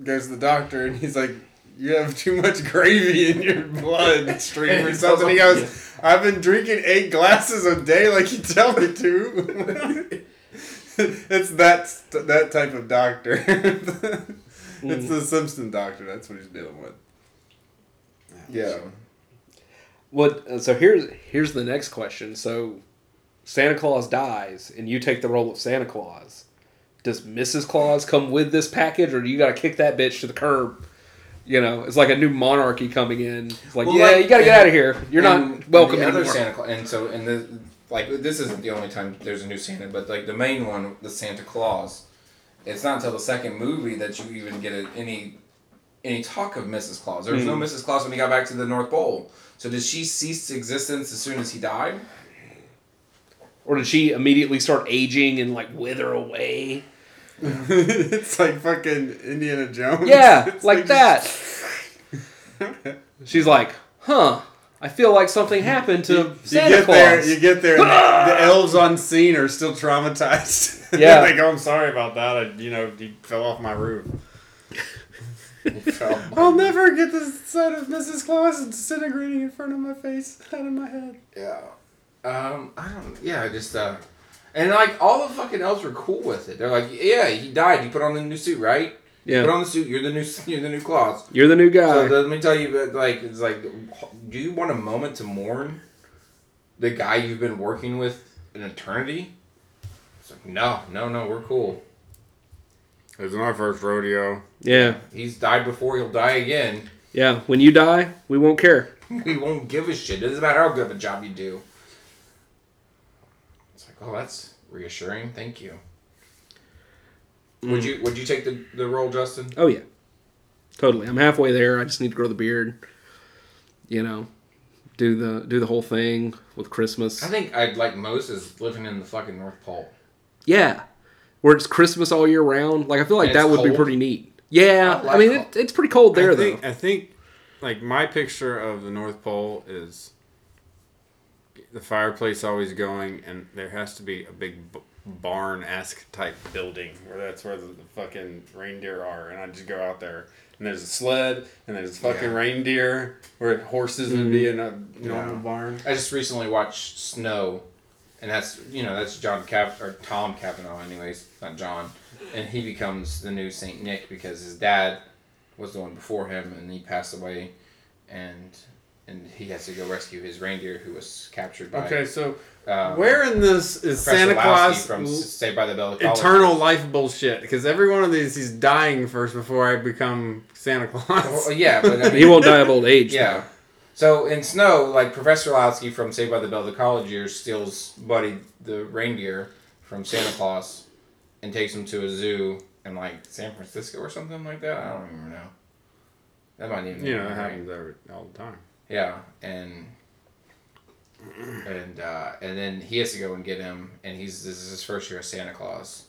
goes to the doctor and he's like, "You have too much gravy in your bloodstream or something." He goes, "I've been drinking eight glasses a day, like you tell me to." it's that that type of doctor. it's the Simpson doctor. That's what he's dealing with. Yeah. What? uh, So here's here's the next question. So Santa Claus dies, and you take the role of Santa Claus. Does Mrs. Claus come with this package, or do you got to kick that bitch to the curb? You know, it's like a new monarchy coming in. It's like, Well, yeah, like- you got to get out of here. You're not welcome the anymore. Santa Claus, and so and the like this isn't the only time there's a new Santa, but like the main one, the Santa Claus. It's not until the second movie that you even get a, any any talk of Mrs. Claus. There was no Mm. Mrs. Claus when he got back to the North Pole. So did she cease existence as soon as he died? Or did she immediately start aging and like wither away? it's like fucking Indiana Jones. Yeah, It's like that. She's like, huh? I feel like something happened to you Santa get Claus. there, you get there, and the, the elves on scene are still traumatized. Yeah. like, oh, I'm sorry about that. I, you know, he fell off my roof. Fell- I'll never get the sight of Mrs. Claus disintegrating in front of my face, out of my head. Yeah. Um, I don't. Yeah, I just uh, and like all the fucking elves were cool with it. They're like, yeah, he died. You put on the new suit, right? Yeah. Put on the suit. You're the new. You're the new Claus. you're the new guy. So let me tell you, but, like, it's like, do you want a moment to mourn the guy you've been working with an eternity? It's like, no, no, no, we're cool. It was my first rodeo. Yeah, He's died before. He'll die again. yeah. When you die, we won't care. We won't give a shit. It doesn't matter how good of a job you do. It's like, oh, that's reassuring. Thank you. Mm. Would you Would you take the, the role, Justin? Oh yeah, totally. I'm halfway there. I just need to grow the beard. You know, do the do the whole thing with Christmas. I think I'd like most is living in the fucking North Pole. Yeah, where it's Christmas all year round. Like I feel like And that it's would be pretty neat. Yeah, I I, mean it, it's pretty cold there I think, though. I think, like my picture of the North Pole is the fireplace always going, and there has to be a big b- barn esque type building where that's where the, the fucking reindeer are, and I just go out there. And there's a sled, and there's fucking Yeah. reindeer, where horses would be in a mm-hmm. normal Yeah. barn. I just recently watched Snow, and that's you know that's John Cap or Tom Cavanagh, anyways, not John, and he becomes the new Saint Nick because his dad was the one before him, and he passed away, and and he has to go rescue his reindeer who was captured by. Okay, so um, where in this is Professor Santa Claus from l- Saved by the Bell? Eternal life bullshit? Because every one of these, he's dying first before I become Santa Claus. Well, yeah, but I mean, he won't die of old age. Yeah. So in Snow, like Professor Lasky from Saved by the Bell, the college years, steals Buddy the reindeer from Santa Claus and takes him to a zoo in like San Francisco or something like that. I don't even know. That might even You know, be that happens every, all the time. Yeah, and and uh, and then he has to go and get him, and he's this is his first year as Santa Clause.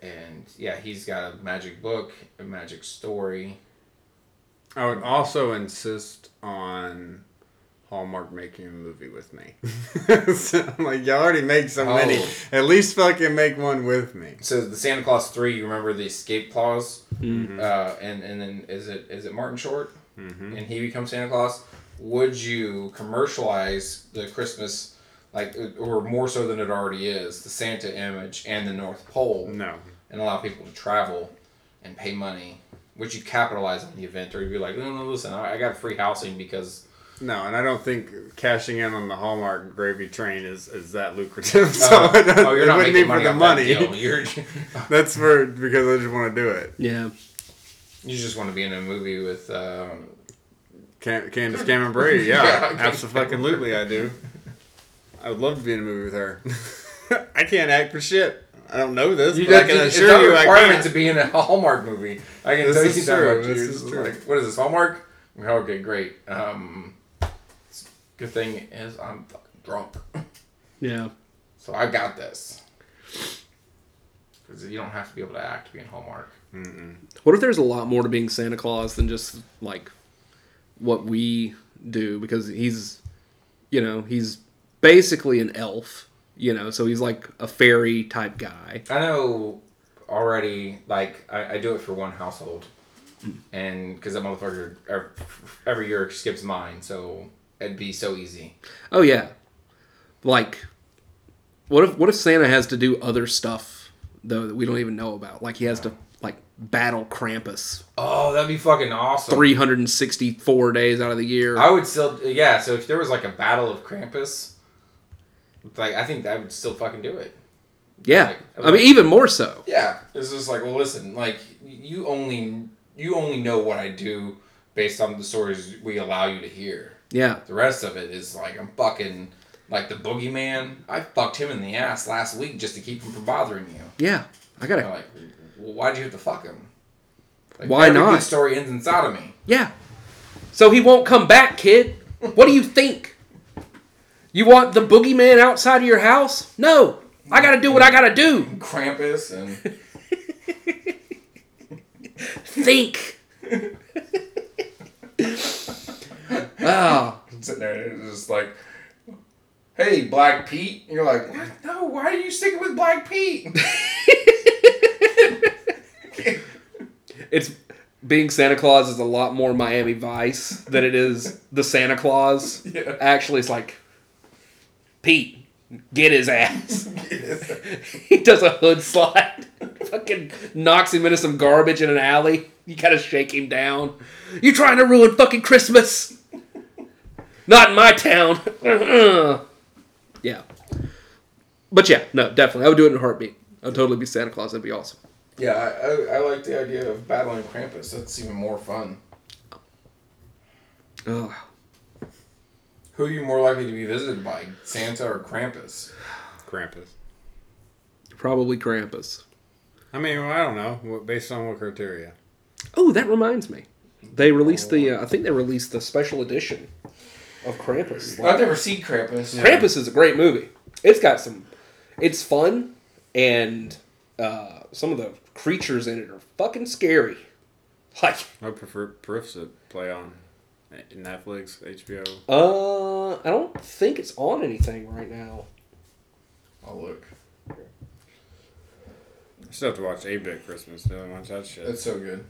And yeah, he's got a magic book, a magic story. I would also insist on Hallmark making a movie with me. so I'm like, y'all already make so many. Oh. At least fucking make one with me. So the Santa Claus three, you remember the escape clause, Mhm. uh, and and then is it is it Martin Short, Mm-hmm. and he becomes Santa Claus. Would you commercialize the Christmas, like, or more so than it already is, the Santa image and the North Pole, No. and allow people to travel and pay money? Would you capitalize on the event, or you'd be like, no, no, listen, I, I got free housing because No, and I don't think cashing in on the Hallmark gravy train is, is that lucrative. So oh, it, oh, you're it not wouldn't making be for money the off money. That deal. You're That's for because I just want to do it. Yeah. You just want to be in a movie with. Um, Can- Candace Cameron Bure, yeah, Yeah, absolutely, I do. I would love to be in a movie with her. I can't act for shit. I don't know this, You but I don't- can it's assure not a you I requirement can't. to be in a Hallmark movie. I can This tell is you that true, much. this You're is true. Like, what is this Hallmark? Okay, great. Um, good thing is I'm fucking drunk, Yeah. so I got this. Because you don't have to be able to act to be in Hallmark. Mm-mm. What if there's a lot more to being Santa Claus than just like what we do? Because he's, you know, he's basically an elf. You know, so he's like a fairy type guy. I know already. Like I, I do it for one household, and because that motherfucker er, every year skips mine, so it'd be so easy. Oh yeah, like what if what if Santa has to do other stuff though that we don't even know about? Like he has to battle Krampus Oh, that'd be fucking awesome. 364 days out of the year. I would still, yeah. So if there was like a battle of Krampus, like I think I would still fucking do it. yeah, like- I mean even more so. Yeah, it's just like, well, listen, like you only you only know what I do based on the stories we allow you to hear. Yeah, The rest of it is like I'm fucking like the boogeyman. I fucked him in the ass last week just to keep him from bothering you. yeah. I gotta. like, well, why'd you have to fuck him? Like, Why every not? Good story ends in sodomy. Yeah. So he won't come back, kid. What do you think? You want the boogeyman outside of your house? No. I gotta do what I gotta do. Krampus and Think. Ah. sitting there and it's just like, hey, Black Pete. And you're like, what? No, why are you sticking with Black Pete? It's being Santa Claus is a lot more Miami Vice than it is the Santa Claus. Yeah. Actually, it's like Pete, get his ass. he does a hood slide, fucking knocks him into some garbage in an alley. You gotta shake him down. You trying to ruin fucking Christmas? Not in my town. yeah. But yeah, no, definitely. I would do it in a heartbeat. I'd totally be Santa Claus. That'd be awesome. Yeah, I, I, I like the idea of battling Krampus. That's even more fun. Ugh. Who are you more likely to be visited by, Santa or Krampus? Krampus. Probably Krampus. I mean, well, I don't know. What, based on what criteria? Oh, that reminds me. They released the. Uh, I think they released the special edition of Krampus. I've never seen Krampus. Krampus is a great movie. It's got some. It's fun, and uh, some of the creatures in it are fucking scary. Like, I prefer Perifs to play on Netflix, HBO. uh, I don't think it's on anything right now. I'll look. I still have to watch 8 Bit Christmas. Do I watch that shit? That's so good.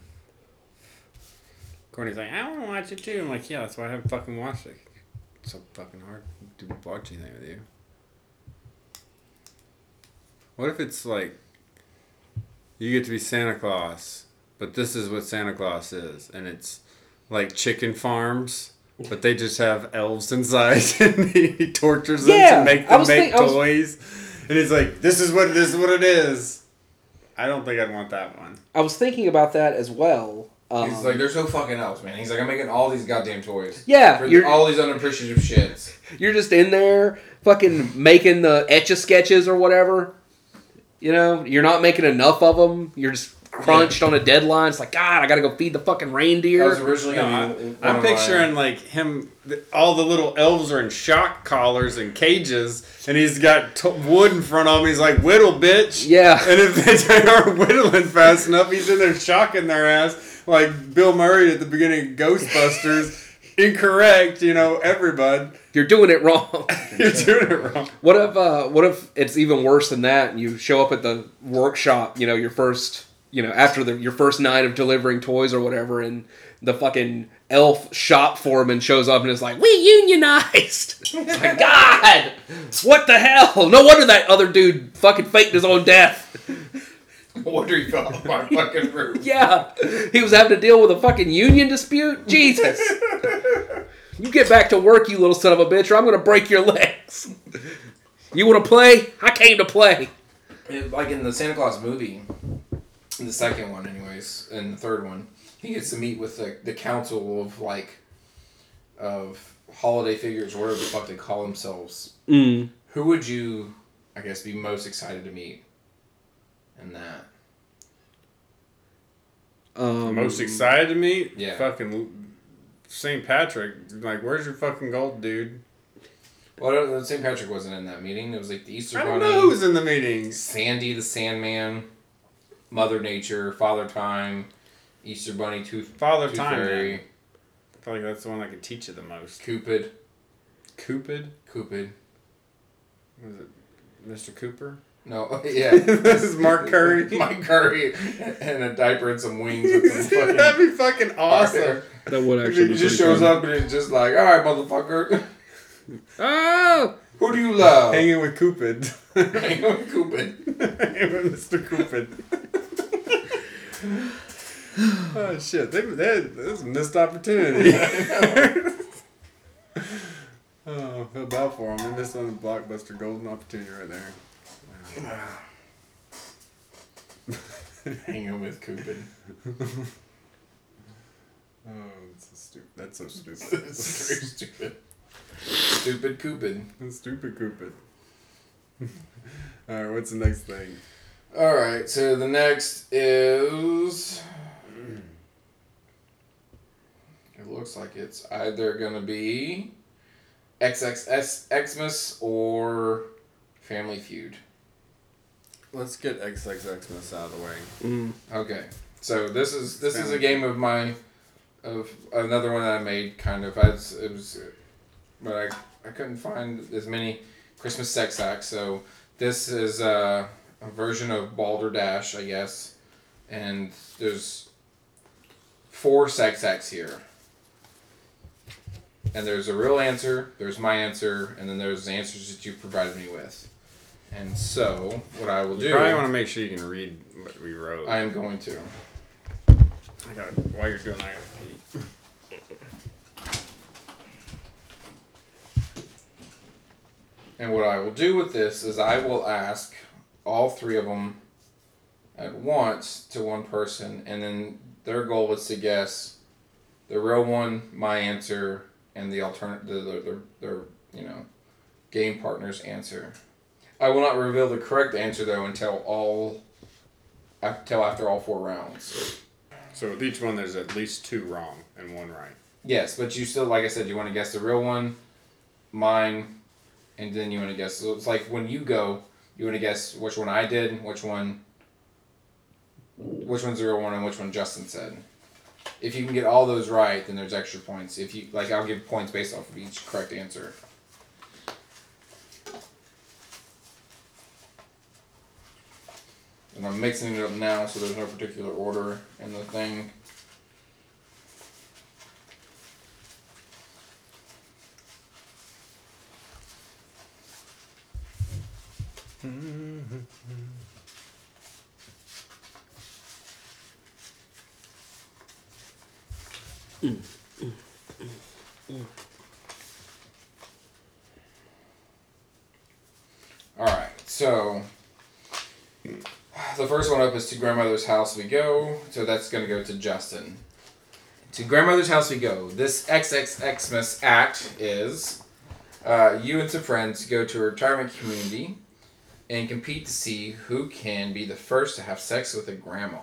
Courtney's like, I want to watch it too. I'm like, yeah, that's why I haven't fucking watched it. It's so fucking hard to watch anything with you. What if it's like you get to be Santa Claus, but this is what Santa Claus is, and it's like chicken farms, but they just have elves inside, and he tortures them Yeah, to make them make think- I was- toys, and he's like, this is what this is what it is. I don't think I'd want that one. I was thinking about that as well. Um, He's like, there's no fucking else, man. He's like, I'm making all these goddamn toys. yeah, For you're all these unappreciative shits. you're just in there, fucking making the etch a sketches or whatever. You know, you're not making enough of them. You're just crunched on a deadline. It's like, God, I gotta go feed the fucking That reindeer. was originally No, I, be one I'm of my- picturing like him. All the little elves are in shock collars and cages, and he's got t- wood in front of him. He's like, "Whittle, bitch!" Yeah. And if they aren't whittling fast enough, he's in there shocking their ass, like Bill Murray at the beginning of Ghostbusters. Incorrect, you know, everybody. You're doing it wrong. You're doing it wrong. What if uh, what if it's even worse than that and you show up at the workshop, you know, your first you know, after the your first night of delivering toys or whatever and the fucking elf shop foreman shows up and is like, We unionized like God What the hell? No wonder that other dude fucking faked his own death. No wonder he fell off my fucking roof. Yeah. He was having to deal with a fucking union dispute? Jesus. You get back to work, you little son of a bitch, or I'm gonna break your legs. You wanna play? I came to play. It- like in the Santa Clause movie, in the second one, anyways, and the third one, he gets to meet with the, the council of like of holiday figures, whatever the fuck they call themselves. Mm. Who would you, I guess, be most excited to meet? In that, Um, Most excited to meet? Yeah. Fucking St. Patrick. Like, where's your fucking gold, dude? well, St. Patrick wasn't in that meeting. It was like the Easter I don't Bunny, know who's in the meetings. Sandy the Sandman, Mother Nature, Father Time, Easter Bunny, Tooth Father Tooth Time. Fairy, man. I feel like that's the one that could teach you the most. Cupid, Cupid? Cupid. Was it Mr. Cooper? No, yeah. this is Mark Curry. Mike Curry and a diaper and some wings with some fucking. That'd be fucking awesome. That would He actually be just shows fun. up and it's just like, all right, motherfucker, Oh! who do you love? Hanging with Cupid. Hanging with Cupid. Hanging with Mr. Cupid. oh shit! They, they, this is a missed opportunity. oh, I feel bad for them. They missed on the blockbuster golden opportunity right there. Hanging with Cupid. Oh, that's so stupid. That's so stupid. Very stupid. Stupid Cupid. stupid Cupid. All right, what's the next thing? All right, so the next is. It looks like it's either gonna be XXS Xmas or Family Feud. Let's get XXXmas out of the way. Mm. Okay, so this is this is a game of my of another one that I made. Kind of, I was, it was, but I I couldn't find as many Christmas sex acts. So this is uh, a version of Balderdash, I guess, and there's four sex acts here. And there's a real answer, there's my answer, and then there's the answers that you provided me with. And so, what I will You do, probably want to make sure you can read what we wrote. I am going to. I got while you're doing that. I gotta pee. And what I will do with this is I will ask all three of them at once to one person, and then their goal was to guess the real one, my answer, and the alternate, the, the, the, their you know, game partner's answer. I will not reveal the correct answer though until all, until after all four rounds. So with each one, there's at least two wrong and one right. Yes, but you still, like I said, you want to guess the real one, mine, and then you want to guess. So it's like when you go, you want to guess which one I did, which one, which one's the real one, and which one Justin said. If you can get all those right, then there's extra points. If you like, I'll give points based off of each correct answer. And I'm mixing it up now, so there's no particular order in the thing. All right, so the first one up is to grandmother's house we go. So that's gonna go to Justin. To grandmother's house we go. This XXXmas act is uh, you and some friends go to a retirement community and compete to see who can be the first to have sex with a grandma.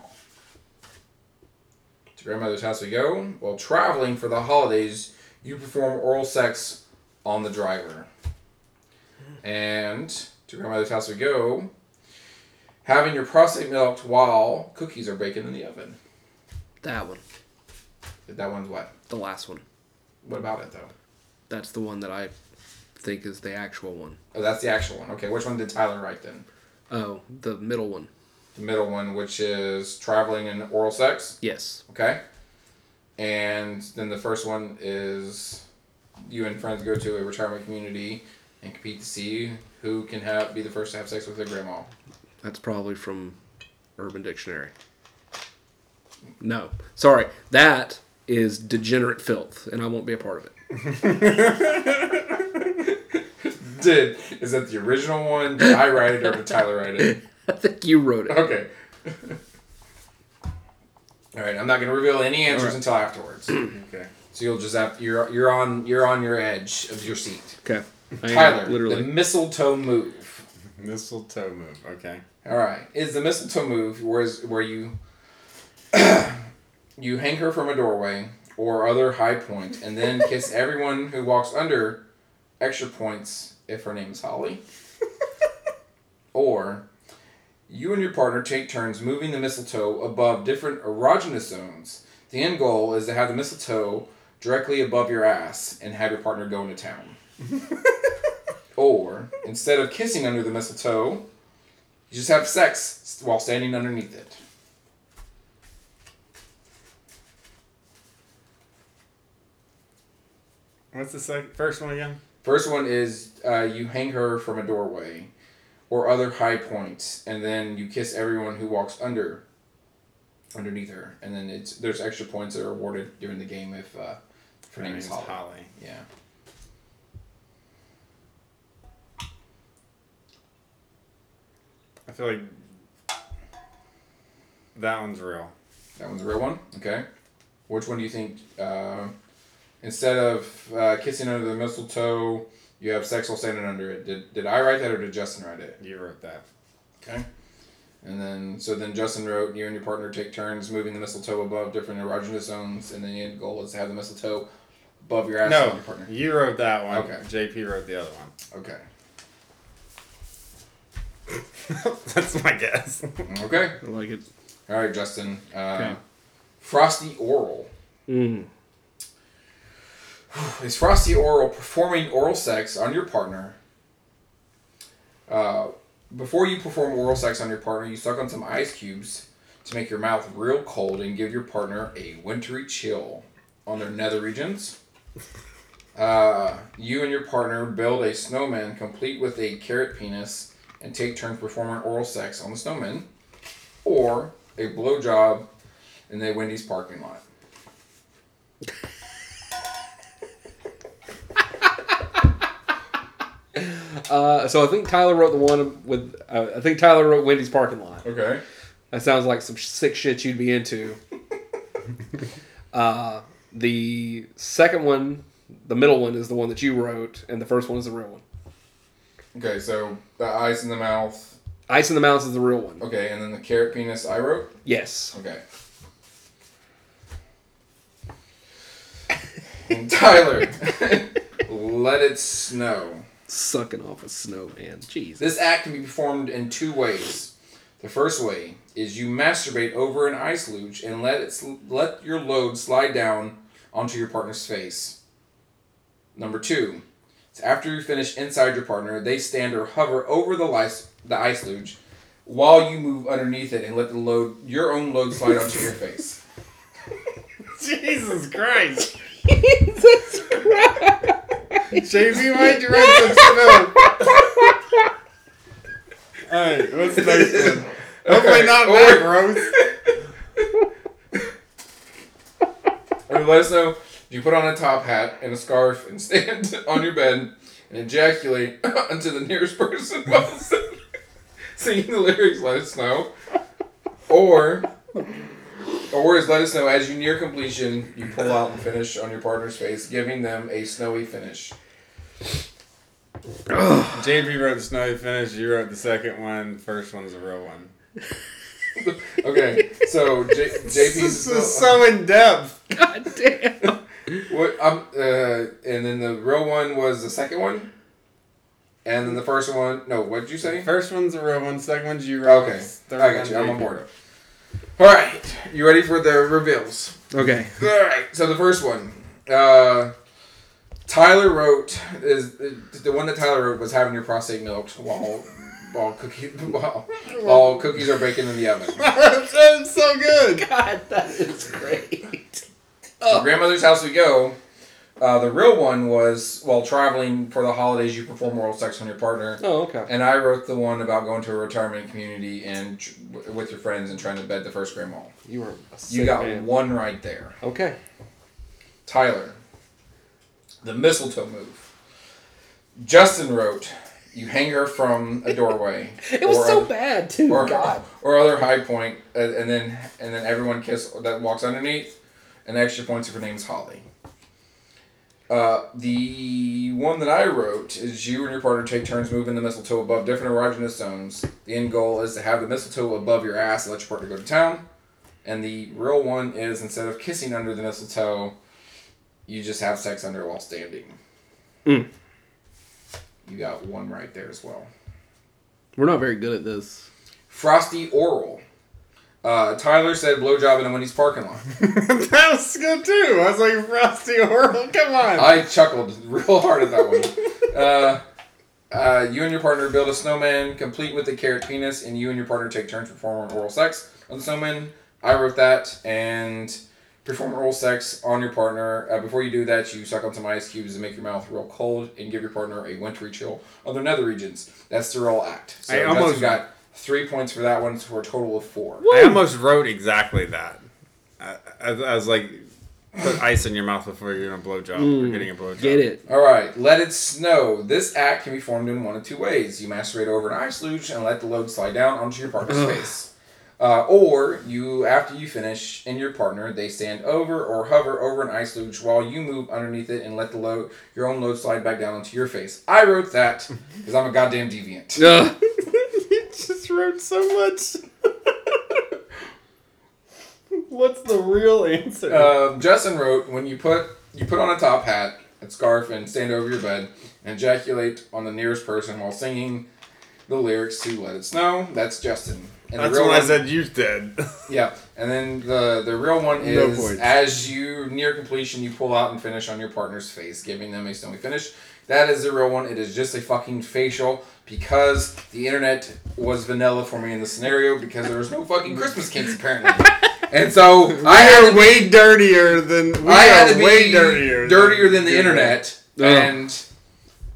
To grandmother's house we go. While traveling for the holidays, you perform oral sex on the driver. And to grandmother's house we go. Having your prostate milked while cookies are baking in the oven. That one. That one's what? The last one. What about it though? That's the one that I think is the actual one. Oh, that's the actual one. Okay, which one did Tyler write then? Oh, the middle one. The middle one, which is traveling and oral sex. Yes. Okay. And then the first one is you and friends go to a retirement community and compete to see who can have be the first to have sex with their grandma. That's probably from Urban Dictionary. No. Sorry. That is degenerate filth, and I won't be a part of it. Did is that the original one? Did I write it or did Tyler write it? I think you wrote it. Okay. All right, I'm not going to reveal any answers right. until afterwards. Okay. So you'll just have you're you're on you're on your edge of your seat. Okay. I Tyler, literally. the mistletoe move. Mistletoe move. Okay. All right, is the mistletoe move where's where you you hang her from a doorway or other high point and then kiss everyone who walks under extra points if her name's Holly. or you and your partner take turns moving the mistletoe above different erogenous zones. The end goal is to have the mistletoe directly above your ass and have your partner go into town. or instead of kissing under the mistletoe, you just have sex while standing underneath it. What's the second, first one again? First one is uh, you hang her from a doorway or other high points, and then you kiss everyone who walks under underneath her, and then it's there's extra points that are awarded during the game if uh, if her name is Holly. Holly. Yeah. I feel like that one's real. That one's a real one. Okay. Which one do you think? Uh, instead of uh, kissing under the mistletoe, you have sex while standing under it. Did, did I write that or did Justin write it? You wrote that. Okay. And then, so then Justin wrote, you and your partner take turns moving the mistletoe above different erogenous zones, and then the end goal is to have the mistletoe above your ass No, and your partner. you wrote that one. Okay. JP wrote the other one. Okay. That's my guess. Okay. I like it. All right, Justin. Uh, Okay. Frosty oral. Mm. Is frosty oral performing oral sex on your partner? Uh, before you perform oral sex on your partner, you suck on some ice cubes to make your mouth real cold and give your partner a wintry chill on their nether regions. Uh, you and your partner build a snowman complete with a carrot penis and take turns performing oral sex on the snowman, or a blowjob in the Wendy's parking lot. Uh, so I think Tyler wrote the one with. Uh, I think Tyler wrote Wendy's parking lot. Okay. That sounds like some sick shit you'd be into. uh, the second one, the middle one, is the one that you wrote, and the first one is the real one. Okay, so the ice in the mouth. Ice in the mouth is the real one. Okay, and then the carrot penis I wrote. Yes. Okay. And Tyler, let it snow. Sucking off a snowman. Jesus. This act can be performed in two ways. The first way is you masturbate over an ice luge and let it sl- let your load slide down onto your partner's face. Number two, is after you finish inside your partner, they stand or hover over the ice the ice luge while you move underneath it and let the load your own load slide onto your face. Jesus Christ. JP, why'd you write some snow? Alright, what's the next one? Hopefully not Or- that gross. Or let it snow if you put on a top hat and a scarf and stand on your bed and ejaculate onto the nearest person while singing the lyrics, let it snow. Or, or is let it snow as you near completion, you pull out and finish on your partner's face, giving them a snowy finish. JP wrote the snowy finish, you wrote the second one. one, first one's the real one. Okay, so J- JP's This is so in depth. God damn. What um uh and then the real one was the second one, and then the first one. No, what did you say? First one's the real one, second one's you wrote. Okay, I got you. I'm on board. All right, you ready for the reveals? Okay. All right. So the first one, uh, Tyler wrote is the one that Tyler wrote was having your prostate milked while while cookie while, while cookies are baking in the oven. That's so good. God, that is great. So grandmother's house we go. Uh, the real one was while traveling for the holidays, you perform oral sex on your partner. Oh, okay. And I wrote the one about going to a retirement community and tr- with your friends and trying to bed the first grandma. You were a You got man. one right there. Okay. Tyler, the mistletoe move. Justin wrote, "You hang her from a doorway." It was so other- bad too. Or, God. or other high uh, and then and then everyone kiss that walks underneath, and extra points if her name's Holly. Uh, the one that I wrote is you and your partner take turns moving the mistletoe above different erogenous zones. The end goal is to have the mistletoe above your ass and let your partner go to town. And the real one is instead of kissing under the mistletoe, you just have sex under it while standing. Mm. You got one right there as well. We're not very good at this. Frosty oral. Uh, Tyler said blowjob in a Wendy's parking lot. that was good too. I was like, Frosty Oral, come on. I chuckled real hard at that one. Uh, uh, you and your partner build a snowman complete with a carrot penis, and you and your partner take turns performing oral sex on the snowman. I wrote that, and perform oral sex on your partner. Uh, before you do that, you suck on some ice cubes and make your mouth real cold, and give your partner a wintry chill on their nether regions. That's the roll act. So I almost- got three points for that one, for a total of four. I almost wrote exactly that. I, I, I was like, put ice in your mouth before you're gonna blow job or getting a blow job. Get it? All right, let it snow. This act can be formed in one of two ways. You masturbate over an ice luge and let the load slide down onto your partner's Ugh. face. Uh, or you, after you finish and your partner, they stand over or hover over an ice luge while you move underneath it and let the load, your own load slide back down onto your face. I wrote that because I'm a goddamn deviant. Ugh. you just wrote so much. What's the real answer? Um, Justin wrote when you put you put on a top hat and scarf and stand over your bed and ejaculate on the nearest person while singing the lyrics to "Let It Snow." That's Justin. And That's the real I said you did. Yeah, and then the the real one is points. as you near completion, you pull out and finish on your partner's face, giving them a snowy finish. That is the real one. It is just a fucking facial because the internet was vanilla for me in the scenario because there was no fucking Christmas kids apparently, and so I had we to are way dirtier than we I had are to be way dirtier. dirtier than the internet, Ugh. and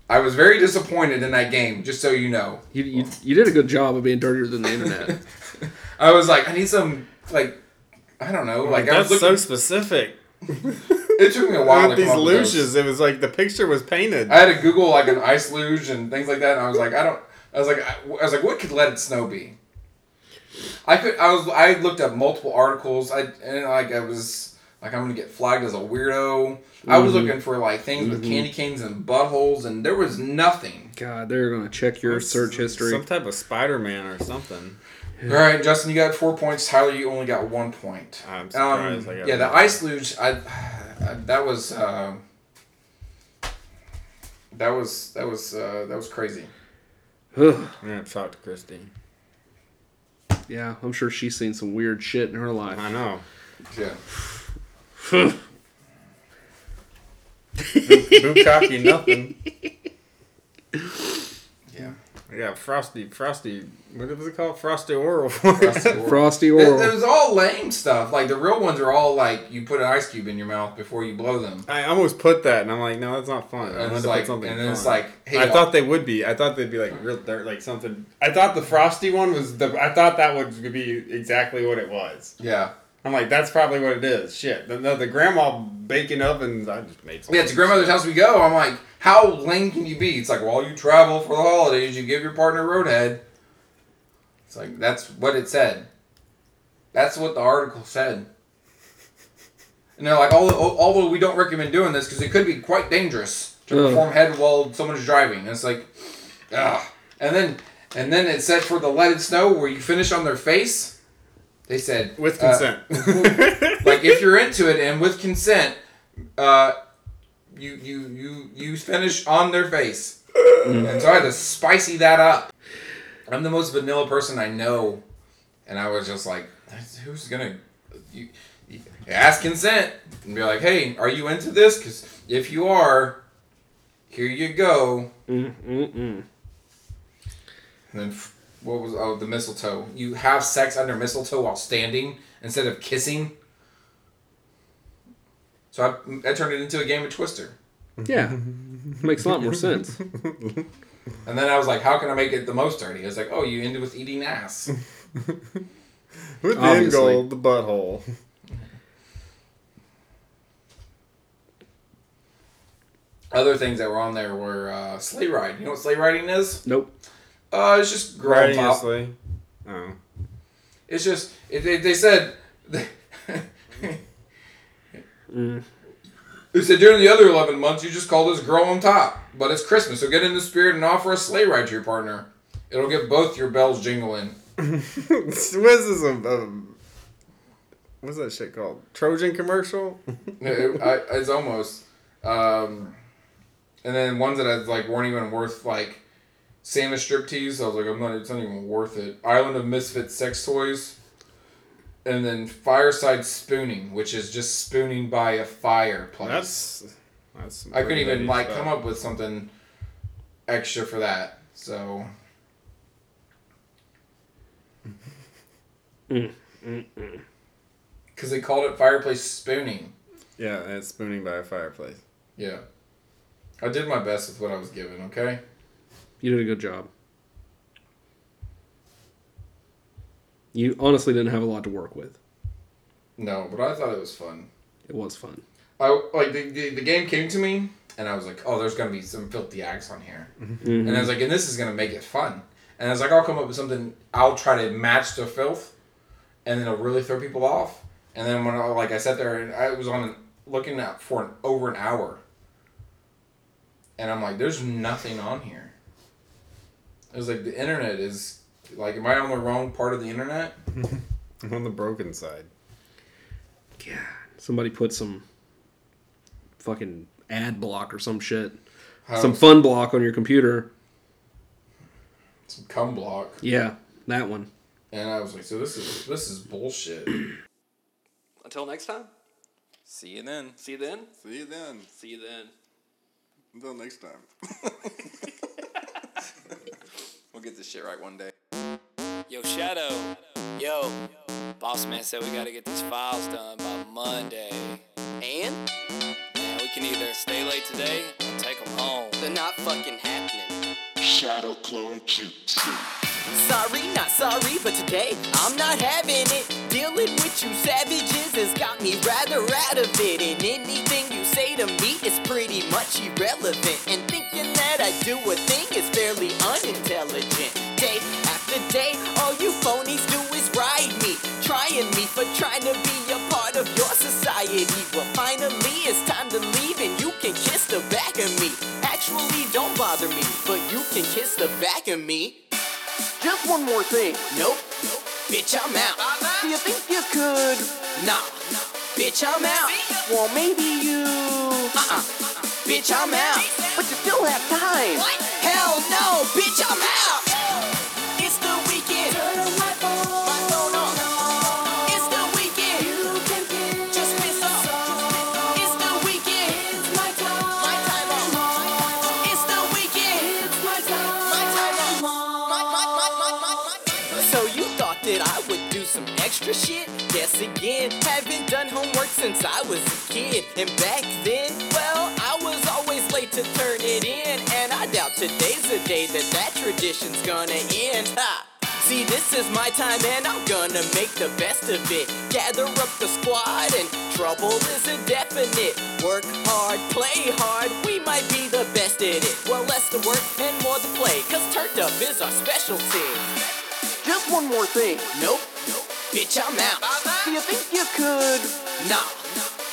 I was very disappointed in that game. Just so you know, You, you, you did a good job of being dirtier than the internet. I was like, I need some like. I don't know. Oh, like I was That's looking, so specific. it took me a while With to these come up with those. luges, it was like the picture was painted. I had to Google like an ice luge and things like that, and I was like, I don't. I was like, I, I was like, what could let it snow be? I could. I was. I looked up multiple articles. I and like I was like I'm gonna get flagged as a weirdo. I was Mhm. looking for like things with Mhm. candy canes and buttholes, and there was nothing. God, they're gonna check your search history. Some type of Spider Man or something. All right, Justin, you got four points. Tyler, you only got one point. I'm Um, surprised. I got yeah, the ice luge. I, I that was uh, that was that was uh, that was crazy. Ugh. I'm gonna have to talk to Christy. yeah, I'm sure she's seen some weird shit in her life. I know. Yeah. Bukkake nothing. Yeah. Frosty, frosty. What was it called? Frosty oral. Frosty oral. Frosty It, oral. it was all lame stuff. Like the real ones are all like you put an ice cube in your mouth before you blow them. I almost put that, and I'm like, no, that's not fun. I And wanted it's to like, put something and then it's like, hey, I thought they would be. I thought they'd be like real dirt, like something. I thought the frosty one was the. I thought that would be exactly what it was. yeah, I'm like, that's probably what it is. Shit, the, the, the grandma baking ovens. I just made. yeah. To grandmother's house we go. I'm like, how lame can you be? It's like, while you travel for the holidays, you give your partner roadhead. It's like that's what it said. That's what the article said. And they're like, although, although we don't recommend doing this because it could be quite dangerous to Ugh. perform head while someone's driving. And it's like, ah. And then, and then it said for the let it snow where you finish on their face. They said with uh, consent. like if you're into it and with consent, uh, you you you you finish on their face, mm-hmm. and so I had to spicy that up. I'm the most vanilla person I know, and I was just like, who's gonna you, you ask consent and be like, hey, are you into this? Because if you are, here you go. Mm-mm-mm. And then what was oh the mistletoe? You have sex under mistletoe while standing instead of kissing. So I, I turned it into a game of Twister, Yeah, makes a lot more sense. and then I was like, how can I make it the most dirty? I was like, oh, you ended with eating ass. with the end Obviously. goal, the butthole. Other things that were on there were uh, sleigh ride. You know what sleigh riding is? Nope. Uh, it's just girl Riding a top. sleigh. Oh. It's just it, they, they said. Mm. Said during the other 11 months, you just call this girl on top. But it's Christmas, so get in the spirit and offer a sleigh ride to your partner. It'll get both your bells jingling. what is this? A, a, what's that shit called? Trojan commercial? It- I, it's almost. Um, and then ones that I like weren't even worth like Santa striptease. I was like, I'm not. It's not even worth it. Island of Misfit sex toys. And then fireside spooning, which is just spooning by a fireplace. That's that's. some I couldn't even heady like stuff. come up with something extra for that. So Mm, mm, mm. because they called it fireplace spooning. Yeah, and it's spooning by a fireplace. Yeah, I did my best with what I was given. Okay. You did a good job. You honestly didn't have a lot to work with. No, but I thought it was fun. It was fun. I like the, the, the game came to me and I was like, oh, there's gonna be some filthy acts on here, Mhm. and I was like, and this is gonna make it fun. And I was like, I'll come up with something. I'll try to match the filth, and then it'll really throw people off. And then when I, like I sat there and I was on looking at for an, over an hour, and I'm like, there's nothing on here. It was like the internet is like, am I on the wrong part of the internet? I'm on the broken side. God, somebody put some fucking ad block or some shit, How, some fun block on your computer. some cum block. Yeah, that one. And I was like, so this is this is bullshit. Until next time. See you then. See you then. See you then. See you then. Until next time. We'll get this shit right one day. Yo, Shadow. Yo. Boss man said we gotta get these files done by Monday. And Man, we can either stay late today or take them home. they're not fucking happening. Shadow Clone Jutsu. Sorry, not sorry, but today I'm not having it. Dealing with you savages has got me rather out of it. And anything you say to me is pretty much irrelevant. And thinking that I do a thing is fairly unintelligent. Day after day, all you phonies do is ride me Trying me, for trying to be a part of your society. Well, finally it's time to leave, and you can kiss the back of me. Actually, don't bother me, but you can kiss the back of me. Just one more thing. Nope. nope. Bitch, I'm out. Do you think you could? Nah. Bitch, I'm out. Well, maybe you. Uh-uh. Bitch, I'm out. But you still have time. What? Hell no. Bitch, I'm out. Guess again, haven't done homework since I was a kid. And back then, well, I was always late to turn it in. And I doubt today's the day that that tradition's gonna end. Ha! See, this is my time and I'm gonna make the best of it. Gather up the squad and trouble is a definite. Work hard, play hard, we might be the best at it. Well, less the work and more the play, cause turned up is our specialty. Just one more thing. Nope. Bitch, I'm out. Do you think you could? Nah.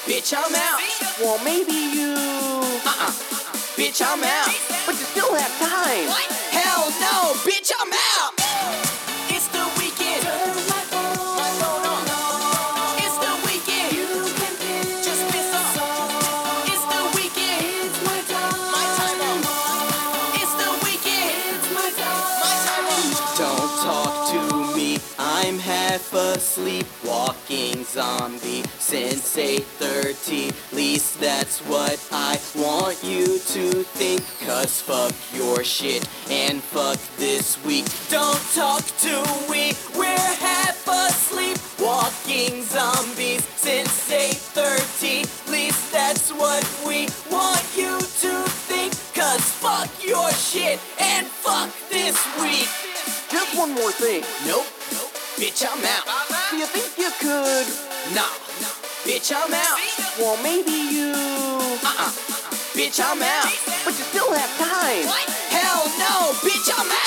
Bitch, I'm out. Well, maybe you. Uh-uh. Bitch, I'm out. But you still have time. What? Hell no. Bitch, I'm out. Half asleep, walking zombie since 8:30. Least that's what I want you to think. Cause fuck your shit and fuck this week. Don't talk to me. We're half asleep, walking zombies since 8:30. Least that's what we want you to think. Cause fuck your shit and fuck this week. Just one more thing. Nope. Bitch, I'm out. Do you think you could? Nah. Bitch, I'm out. Well, maybe you. Uh-uh, uh-uh. Bitch, I'm out. But you still have time. What? Hell no. Bitch, I'm out.